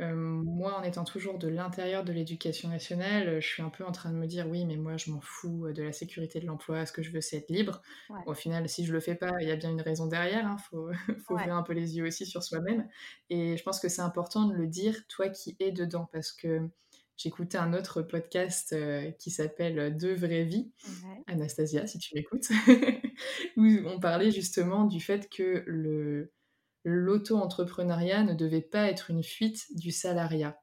moi, en étant toujours de l'intérieur de l'éducation nationale, je suis un peu en train de me dire oui, mais moi, je m'en fous de la sécurité de l'emploi. Ce que je veux, c'est être libre? Au final, si je le fais pas, il y a bien une raison derrière. Il hein, faut, [LAUGHS] faut ouvrir un peu les yeux aussi sur soi-même. Et je pense que c'est important de le dire, toi qui es dedans, parce que j'écoutais un autre podcast qui s'appelle Deux vraies vies. Anastasia, si tu m'écoutes, [LAUGHS] où on parlait justement du fait que le l'auto-entrepreneuriat ne devait pas être une fuite du salariat.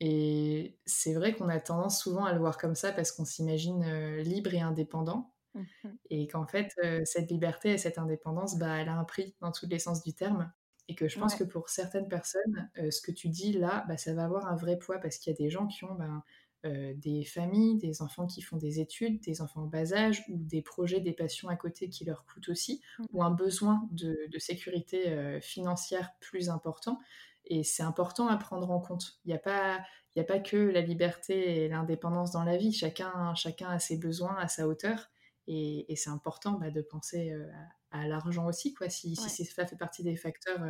Et c'est vrai qu'on a tendance souvent à le voir comme ça parce qu'on s'imagine euh, libre et indépendant. Mmh et qu'en fait, euh, cette liberté et cette indépendance, bah, elle a un prix dans tous les sens du terme. Et que je pense que pour certaines personnes, euh, ce que tu dis là, bah, ça va avoir un vrai poids parce qu'il y a des gens qui ont ben, euh, des familles, des enfants qui font des études, des enfants en bas âge, ou des projets, des passions à côté qui leur coûtent aussi, mmh. ou un besoin de, sécurité euh, financière plus important. Et c'est important à prendre en compte. Il n'y a, pas, a pas que la liberté et l'indépendance dans la vie. Chacun, chacun a ses besoins à sa hauteur. Et, c'est important bah, de penser euh, à, l'argent aussi. Quoi. Si, si ça fait partie des facteurs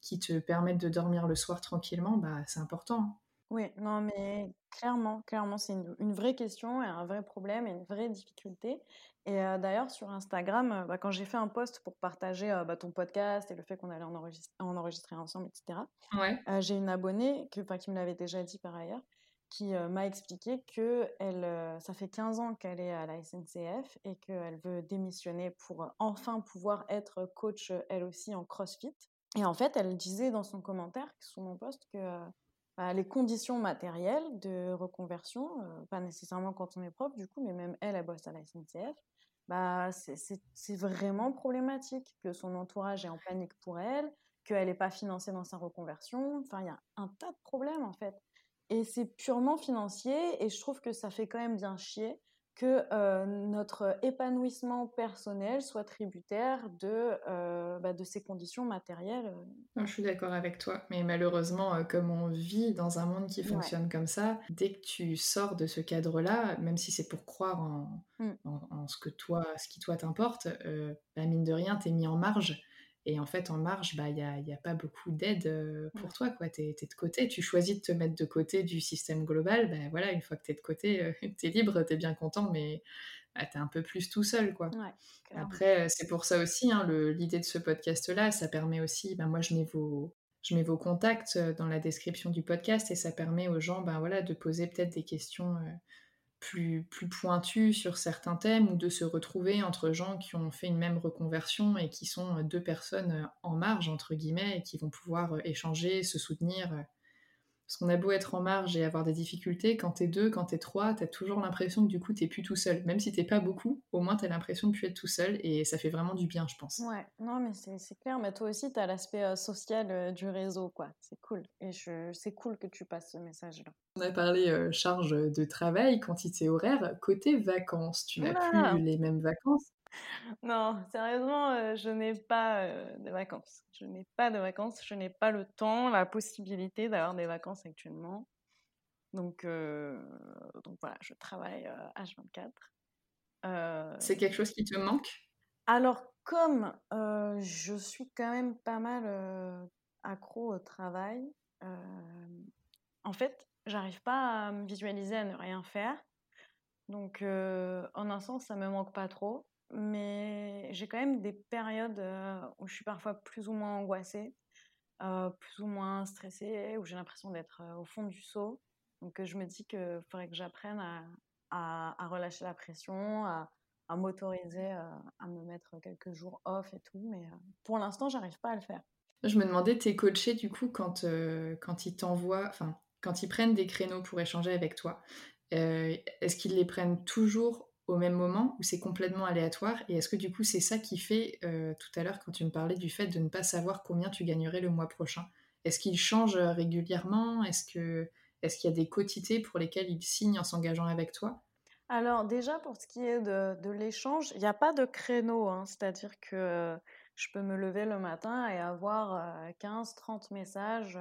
qui te permettent de dormir le soir tranquillement, bah, c'est important. Oui, non, mais clairement, clairement, c'est une, vraie question et un vrai problème et une vraie difficulté. Et d'ailleurs, sur Instagram, bah, quand j'ai fait un post pour partager bah, ton podcast et le fait qu'on allait en enregistrer, ensemble, etc., j'ai une abonnée que, qui me l'avait déjà dit par ailleurs, qui m'a expliqué que elle, ça fait 15 ans qu'elle est à la SNCF et qu'elle veut démissionner pour enfin pouvoir être coach elle aussi en CrossFit. Et en fait, elle disait dans son commentaire sous mon post que les conditions matérielles de reconversion, euh, pas nécessairement quand on est prof du coup, mais même elle, elle bosse à la SNCF, bah, c'est vraiment problématique que son entourage est en panique pour elle, qu'elle n'est pas financée dans sa reconversion. Enfin, il y a un tas de problèmes en fait. et c'est purement financier et je trouve que ça fait quand même bien chier que euh, notre épanouissement personnel soit tributaire de, euh, bah, de ces conditions matérielles. je suis d'accord avec toi, mais malheureusement, euh, comme on vit dans un monde qui fonctionne comme ça, dès que tu sors de ce cadre-là, même si c'est pour croire en, mm. en, ce, que toi, ce qui toi t'importe, bah, mine de rien, t'es mis en marge. Et en fait, en marge, il bah, n'y a, y a, pas beaucoup d'aide euh, pour toi. Tu es, de côté, tu choisis de te mettre de côté du système global. Ben voilà, une fois que tu es de côté, euh, [LAUGHS] tu es libre, tu es bien content, mais bah, tu es un peu plus tout seul. quoi. Après, euh, c'est pour ça aussi, hein, l'idée de ce podcast-là, ça permet aussi, ben moi je mets vos, je mets vos contacts dans la description du podcast et ça permet aux gens ben, voilà, de poser peut-être des questions plus, plus pointu sur certains thèmes ou de se retrouver entre gens qui ont fait une même reconversion et qui sont deux personnes en marge, entre guillemets, et qui vont pouvoir échanger, se soutenir parce qu'on a beau être en marge et avoir des difficultés, quand t'es deux, quand t'es trois, t'as toujours l'impression que du coup t'es plus tout seul. Même si t'es pas beaucoup, au moins t'as l'impression de plus être tout seul et ça fait vraiment du bien, je pense. Ouais, non mais c'est clair, mais toi aussi t'as l'aspect euh, social euh, du réseau, quoi. C'est cool. Et c'est cool que tu passes ce message-là. On a parlé euh, charge de travail, quantité horaire. Côté vacances, tu n'as plus les mêmes vacances non, sérieusement, euh, je n'ai pas euh, de vacances. Je n'ai pas de vacances, je n'ai pas le temps, la possibilité d'avoir des vacances actuellement. Donc, euh, donc voilà, je travaille H24. C'est quelque chose qui te manque? Alors, comme je suis quand même pas mal accro au travail, en fait, j'arrive pas à me visualiser à ne rien faire. Donc, en un sens, ça me manque pas trop mais j'ai quand même des périodes euh, où je suis parfois plus ou moins angoissée, euh, plus ou moins stressée, où j'ai l'impression d'être euh, au fond du seau. Donc je me dis qu'il faudrait que j'apprenne à, à, relâcher la pression, à, à m'autoriser à me mettre quelques jours off et tout, mais pour l'instant, j'arrive pas à le faire. Je me demandais, tes coachés, du coup, quand, quand ils t'envoient, enfin, quand ils prennent des créneaux pour échanger avec toi, est-ce qu'ils les prennent toujours au même moment ou c'est complètement aléatoire? Et est-ce que du coup c'est ça qui fait, euh, tout à l'heure quand tu me parlais du fait de ne pas savoir combien tu gagnerais le mois prochain, est-ce qu'il change régulièrement? Est-ce que est-ce qu'il y a des quotités pour lesquelles il signe en s'engageant avec toi? Alors déjà pour ce qui est de, l'échange, il n'y a pas de créneau, hein. c'est-à-dire que je peux me lever le matin et avoir 15-30 euh, messages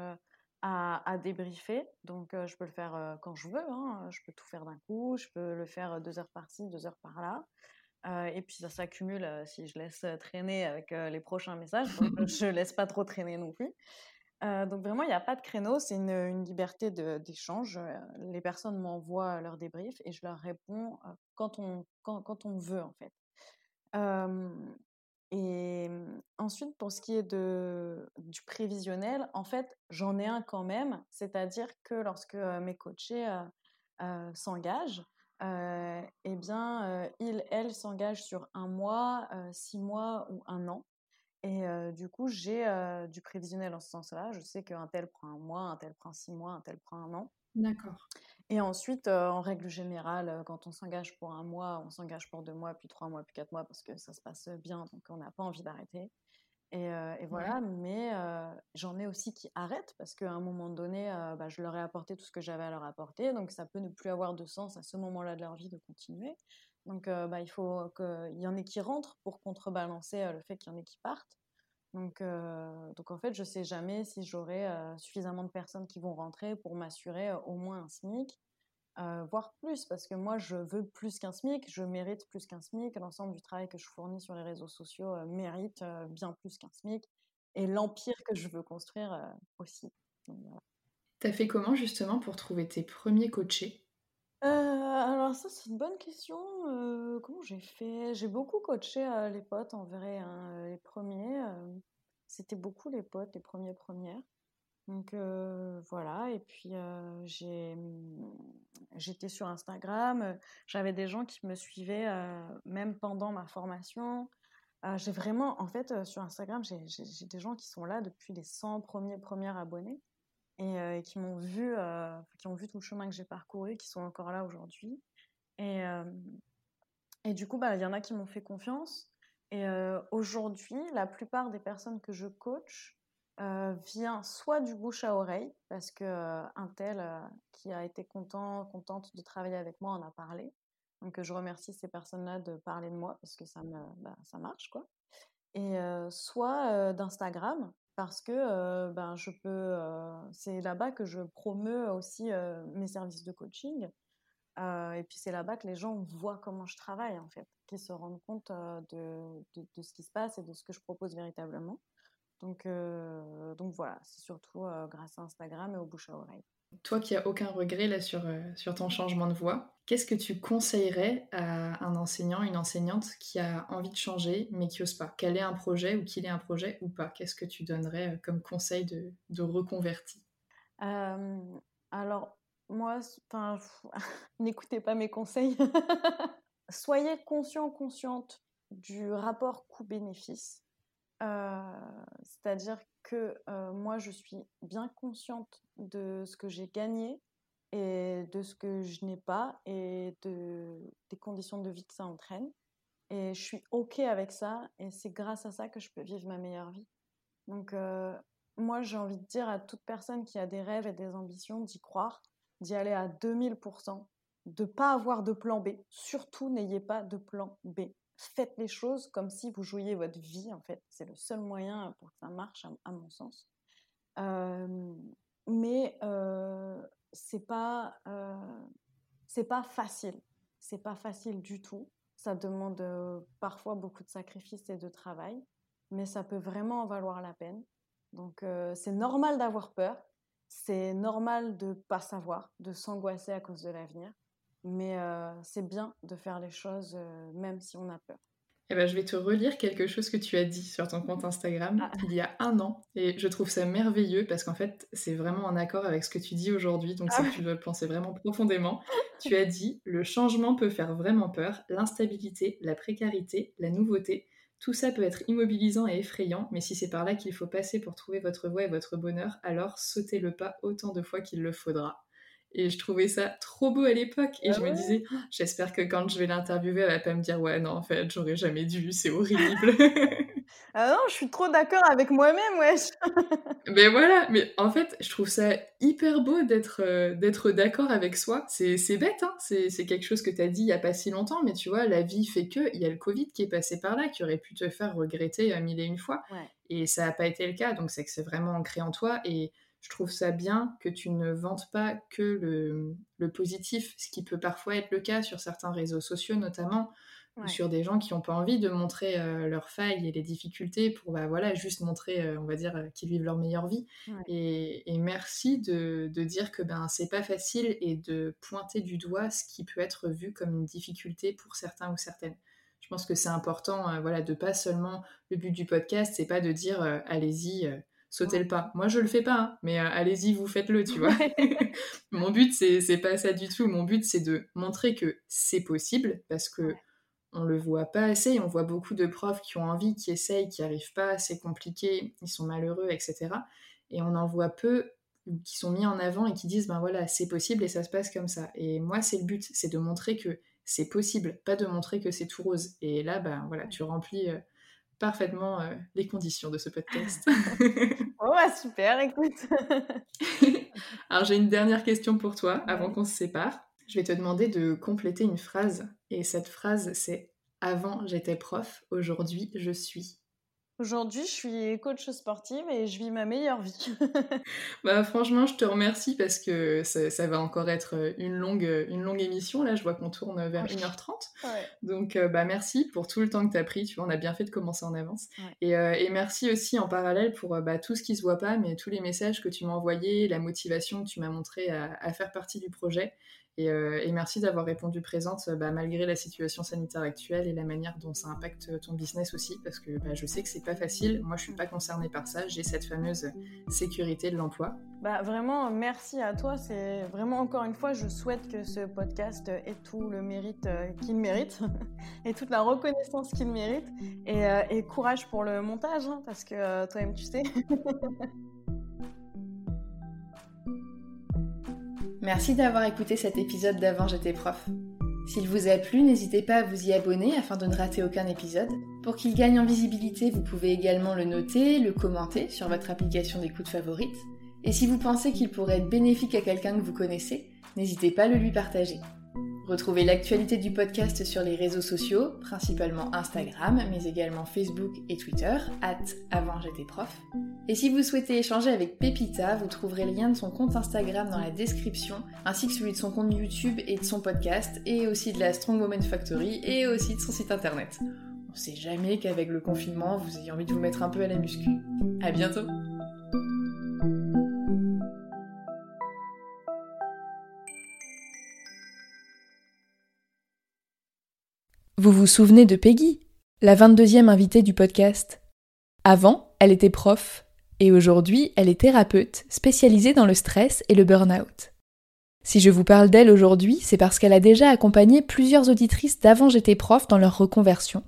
à, débriefer. Donc, euh, je peux le faire euh, quand je veux. Hein. Je peux tout faire d'un coup. Je peux le faire deux heures par-ci, deux heures par-là. Euh, et puis, ça s'accumule si je laisse traîner avec les prochains messages. Je laisse pas trop traîner non plus. donc, vraiment, il n'y a pas de créneau. C'est une, une, liberté d'échange. Les personnes m'envoient leur débrief et je leur réponds quand, on, quand, quand on veut, en fait. Et mmh, ensuite, pour ce qui est de, du prévisionnel, en fait, j'en ai un quand même, c'est-à-dire que lorsque mes coachés s'engagent, eh bien, ils, elles s'engagent sur un mois, six mois ou un an. Et du coup, j'ai du prévisionnel en ce sens-là. Je sais qu'un tel prend un mois, un tel prend six mois, un tel prend un an. D'accord. Et ensuite, euh, en règle générale, quand on s'engage pour un mois, on s'engage pour deux mois, puis trois mois, puis quatre mois, parce que ça se passe bien, donc on n'a pas envie d'arrêter. Et, euh, voilà, mais j'en ai aussi qui arrêtent parce qu'à un moment donné, bah, je leur ai apporté tout ce que j'avais à leur apporter, donc ça peut ne plus avoir de sens à ce moment-là de leur vie de continuer. Donc bah, il faut qu'il y en ait qui rentrent pour contrebalancer le fait qu'il y en ait qui partent. Donc, euh, donc en fait, je ne sais jamais si j'aurai euh, suffisamment de personnes qui vont rentrer pour m'assurer euh, au moins un SMIC, voire plus, parce que moi, je veux plus qu'un SMIC, je mérite plus qu'un SMIC, l'ensemble du travail que je fournis sur les réseaux sociaux mérite bien plus qu'un SMIC, et l'empire que je veux construire aussi. Tu as fait comment justement pour trouver tes premiers coachés? Alors ça, c'est une bonne question. comment j'ai fait? J'ai beaucoup coaché, les potes en vrai, hein, les premiers, c'était beaucoup les potes, les premiers premières. Donc voilà et puis, j'ai, mmh, j'étais sur Instagram, j'avais des gens qui me suivaient, même pendant ma formation. j'ai vraiment en fait, sur Instagram, j'ai j'ai des gens qui sont là depuis les 100 premiers premières abonnés et, qui m'ont vu, qui ont vu tout le chemin que j'ai parcouru, qui sont encore là aujourd'hui. Et, et du coup, bah, il y en a qui m'ont fait confiance. Et aujourd'hui, la plupart des personnes que je coach, vient soit du bouche à oreille, parce que un tel qui a été content, contente de travailler avec moi en a parlé. Donc je remercie ces personnes-là de parler de moi parce que ça me, bah, ça marche quoi. Et soit d'Instagram parce que ben je peux, c'est là-bas que je promeux aussi mes services de coaching. et puis c'est là-bas que les gens voient comment je travaille en fait, qu'ils se rendent compte de, de, de, ce qui se passe et de ce que je propose véritablement. Donc, donc voilà, c'est surtout grâce à Instagram et au bouche à oreille. Toi qui n'as aucun regret là sur, sur ton changement de voix, qu'est-ce que tu conseillerais à un enseignant, une enseignante qui a envie de changer mais qui n'ose pas? Quel est un projet ou qu'il ait un projet ou pas? Qu'est-ce que tu donnerais comme conseil de, de reconverti? Alors, moi, [LAUGHS] n'écoutez pas mes conseils. [LAUGHS] Soyez conscient, consciente du rapport coût-bénéfice. C'est-à-dire que moi, je suis bien consciente de ce que j'ai gagné et de ce que je n'ai pas et de, des conditions de vie que ça entraîne. Et je suis OK avec ça et c'est grâce à ça que je peux vivre ma meilleure vie. Donc, moi, j'ai envie de dire à toute personne qui a des rêves et des ambitions d'y croire, d'y aller à 2000%, de ne pas avoir de plan B. Surtout, n'ayez pas de plan B faites les choses comme si vous jouiez votre vie, en fait. C'est le seul moyen pour que ça marche, à, mon sens. mais c'est pas, c'est pas facile. C'est pas facile du tout. Ça demande parfois beaucoup de sacrifices et de travail, mais ça peut vraiment en valoir la peine. Donc c'est normal d'avoir peur, c'est normal de pas savoir, de s'angoisser à cause de l'avenir. Mais c'est bien de faire les choses même si on a peur. Eh ben, je vais te relire quelque chose que tu as dit sur ton compte Instagram ah. il y a un an. Et je trouve ça merveilleux parce qu'en fait, c'est vraiment en accord avec ce que tu dis aujourd'hui. Donc, ah si tu dois le penser vraiment profondément, tu as dit Le changement peut faire vraiment peur, l'instabilité, la précarité, la nouveauté. Tout ça peut être immobilisant et effrayant, mais si c'est par là qu'il faut passer pour trouver votre voie et votre bonheur, alors sautez le pas autant de fois qu'il le faudra. Et je trouvais ça trop beau à l'époque. Et ah je me disais, oh, j'espère que quand je vais l'interviewer, elle va pas me dire, ouais, non, en fait, j'aurais jamais dû, c'est horrible. [LAUGHS] ah non, je suis trop d'accord avec moi-même, wesh. mais [LAUGHS] voilà, mais en fait, je trouve ça hyper beau d'être euh, d'être d'accord avec soi. C'est bête, hein c'est quelque chose que tu as dit il y a pas si longtemps, mais tu vois, la vie fait que, il y a le Covid qui est passé par là, qui aurait pu te faire regretter euh, mille et une fois. Et ça n'a pas été le cas, donc c'est que c'est vraiment ancré en toi. Et je trouve ça bien que tu ne vantes pas que le, positif, ce qui peut parfois être le cas sur certains réseaux sociaux notamment, ou sur des gens qui n'ont pas envie de montrer euh, leurs failles et les difficultés pour bah, voilà, juste montrer, euh, on va dire, euh, qu'ils vivent leur meilleure vie. Et, merci de, dire que ben, c'est pas facile et de pointer du doigt ce qui peut être vu comme une difficulté pour certains ou certaines. Je pense que c'est important voilà, de pas seulement, le but du podcast, c'est pas de dire allez-y sautez le pas. Moi, je le fais pas, hein, mais euh, allez-y, vous faites-le, tu vois. [LAUGHS] Mon but, c'est pas ça du tout. Mon but, c'est de montrer que c'est possible, parce que on le voit pas assez. On voit beaucoup de profs qui ont envie, qui essayent, qui arrivent pas, c'est compliqué, ils sont malheureux, etc. Et on en voit peu qui sont mis en avant et qui disent, ben voilà, c'est possible et ça se passe comme ça. Et moi, c'est le but, c'est de montrer que c'est possible, pas de montrer que c'est tout rose. Et là, ben voilà, tu remplis... Euh, parfaitement euh, les conditions de ce podcast. [LAUGHS] oh, bah, super, écoute. [LAUGHS] Alors, j'ai une dernière question pour toi avant qu'on se sépare. Je vais te demander de compléter une phrase. Et cette phrase, c'est Avant, j'étais prof, aujourd'hui, je suis. Aujourd'hui, je suis coach sportive et je vis ma meilleure vie. [LAUGHS] bah, franchement, je te remercie parce que ça, va encore être euh, une longue, euh, une longue émission. Là, je vois qu'on tourne vers 1h30. Donc, euh, bah, merci pour tout le temps que tu as pris. Tu vois, on a bien fait de commencer en avance. Et, et, merci aussi en parallèle pour bah, tout ce qui se voit pas, mais tous les messages que tu m'as envoyés, la motivation que tu m'as montré à, à, faire partie du projet. Euh, et, merci d'avoir répondu présente bah, malgré la situation sanitaire actuelle et la manière dont ça impacte ton business aussi, parce que bah, je sais que c'est pas facile. Moi, je suis pas concernée par ça. J'ai cette fameuse sécurité de l'emploi. Bah, vraiment, merci à toi. C'est vraiment encore une fois, je souhaite que ce podcast ait tout le mérite euh, qu'il mérite [LAUGHS] et toute la reconnaissance qu'il mérite. Et, euh, et, courage pour le montage, hein, parce que toi-même, tu sais. [LAUGHS] Merci d'avoir écouté cet épisode d'Avant j'étais prof. S'il vous a plu, n'hésitez pas à vous y abonner afin de ne rater aucun épisode. Pour qu'il gagne en visibilité, vous pouvez également le noter, le commenter sur votre application d'écoute favorite. Et si vous pensez qu'il pourrait être bénéfique à quelqu'un que vous connaissez, n'hésitez pas à le lui partager. Retrouvez l'actualité du podcast sur les réseaux sociaux, principalement Instagram, mais également Facebook et Twitter, at avant j'étais. Et si vous souhaitez échanger avec Pepita, vous trouverez le lien de son compte Instagram dans la description, ainsi que celui de son compte YouTube et de son podcast, et aussi de la Strong Woman Factory, et aussi de son site internet. On sait jamais qu'avec le confinement, vous ayez envie de vous mettre un peu à la muscu. À bientôt Vous vous souvenez de Peggy, la 22e invitée du podcast? Avant, elle était prof, et aujourd'hui, elle est thérapeute spécialisée dans le stress et le burn-out. Si je vous parle d'elle aujourd'hui, c'est parce qu'elle a déjà accompagné plusieurs auditrices d'avant j'étais prof dans leur reconversion.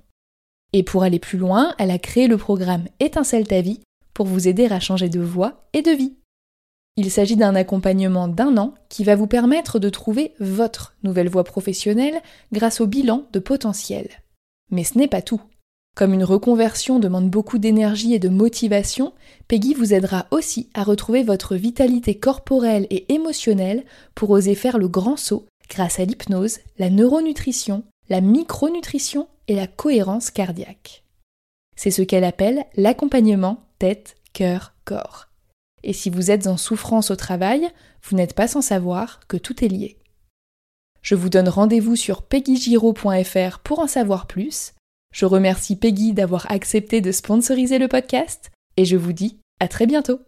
Et pour aller plus loin, elle a créé le programme Étincelle ta vie pour vous aider à changer de voie et de vie. Il s'agit d'un accompagnement d'un an qui va vous permettre de trouver votre nouvelle voie professionnelle grâce au bilan de potentiel. Mais ce n'est pas tout. Comme une reconversion demande beaucoup d'énergie et de motivation, Peggy vous aidera aussi à retrouver votre vitalité corporelle et émotionnelle pour oser faire le grand saut grâce à l'hypnose, la neuronutrition, la micronutrition et la cohérence cardiaque. C'est ce qu'elle appelle l'accompagnement tête, cœur, corps. Et si vous êtes en souffrance au travail, vous n'êtes pas sans savoir que tout est lié. Je vous donne rendez-vous sur peggygiro.fr pour en savoir plus. Je remercie Peggy d'avoir accepté de sponsoriser le podcast et je vous dis à très bientôt.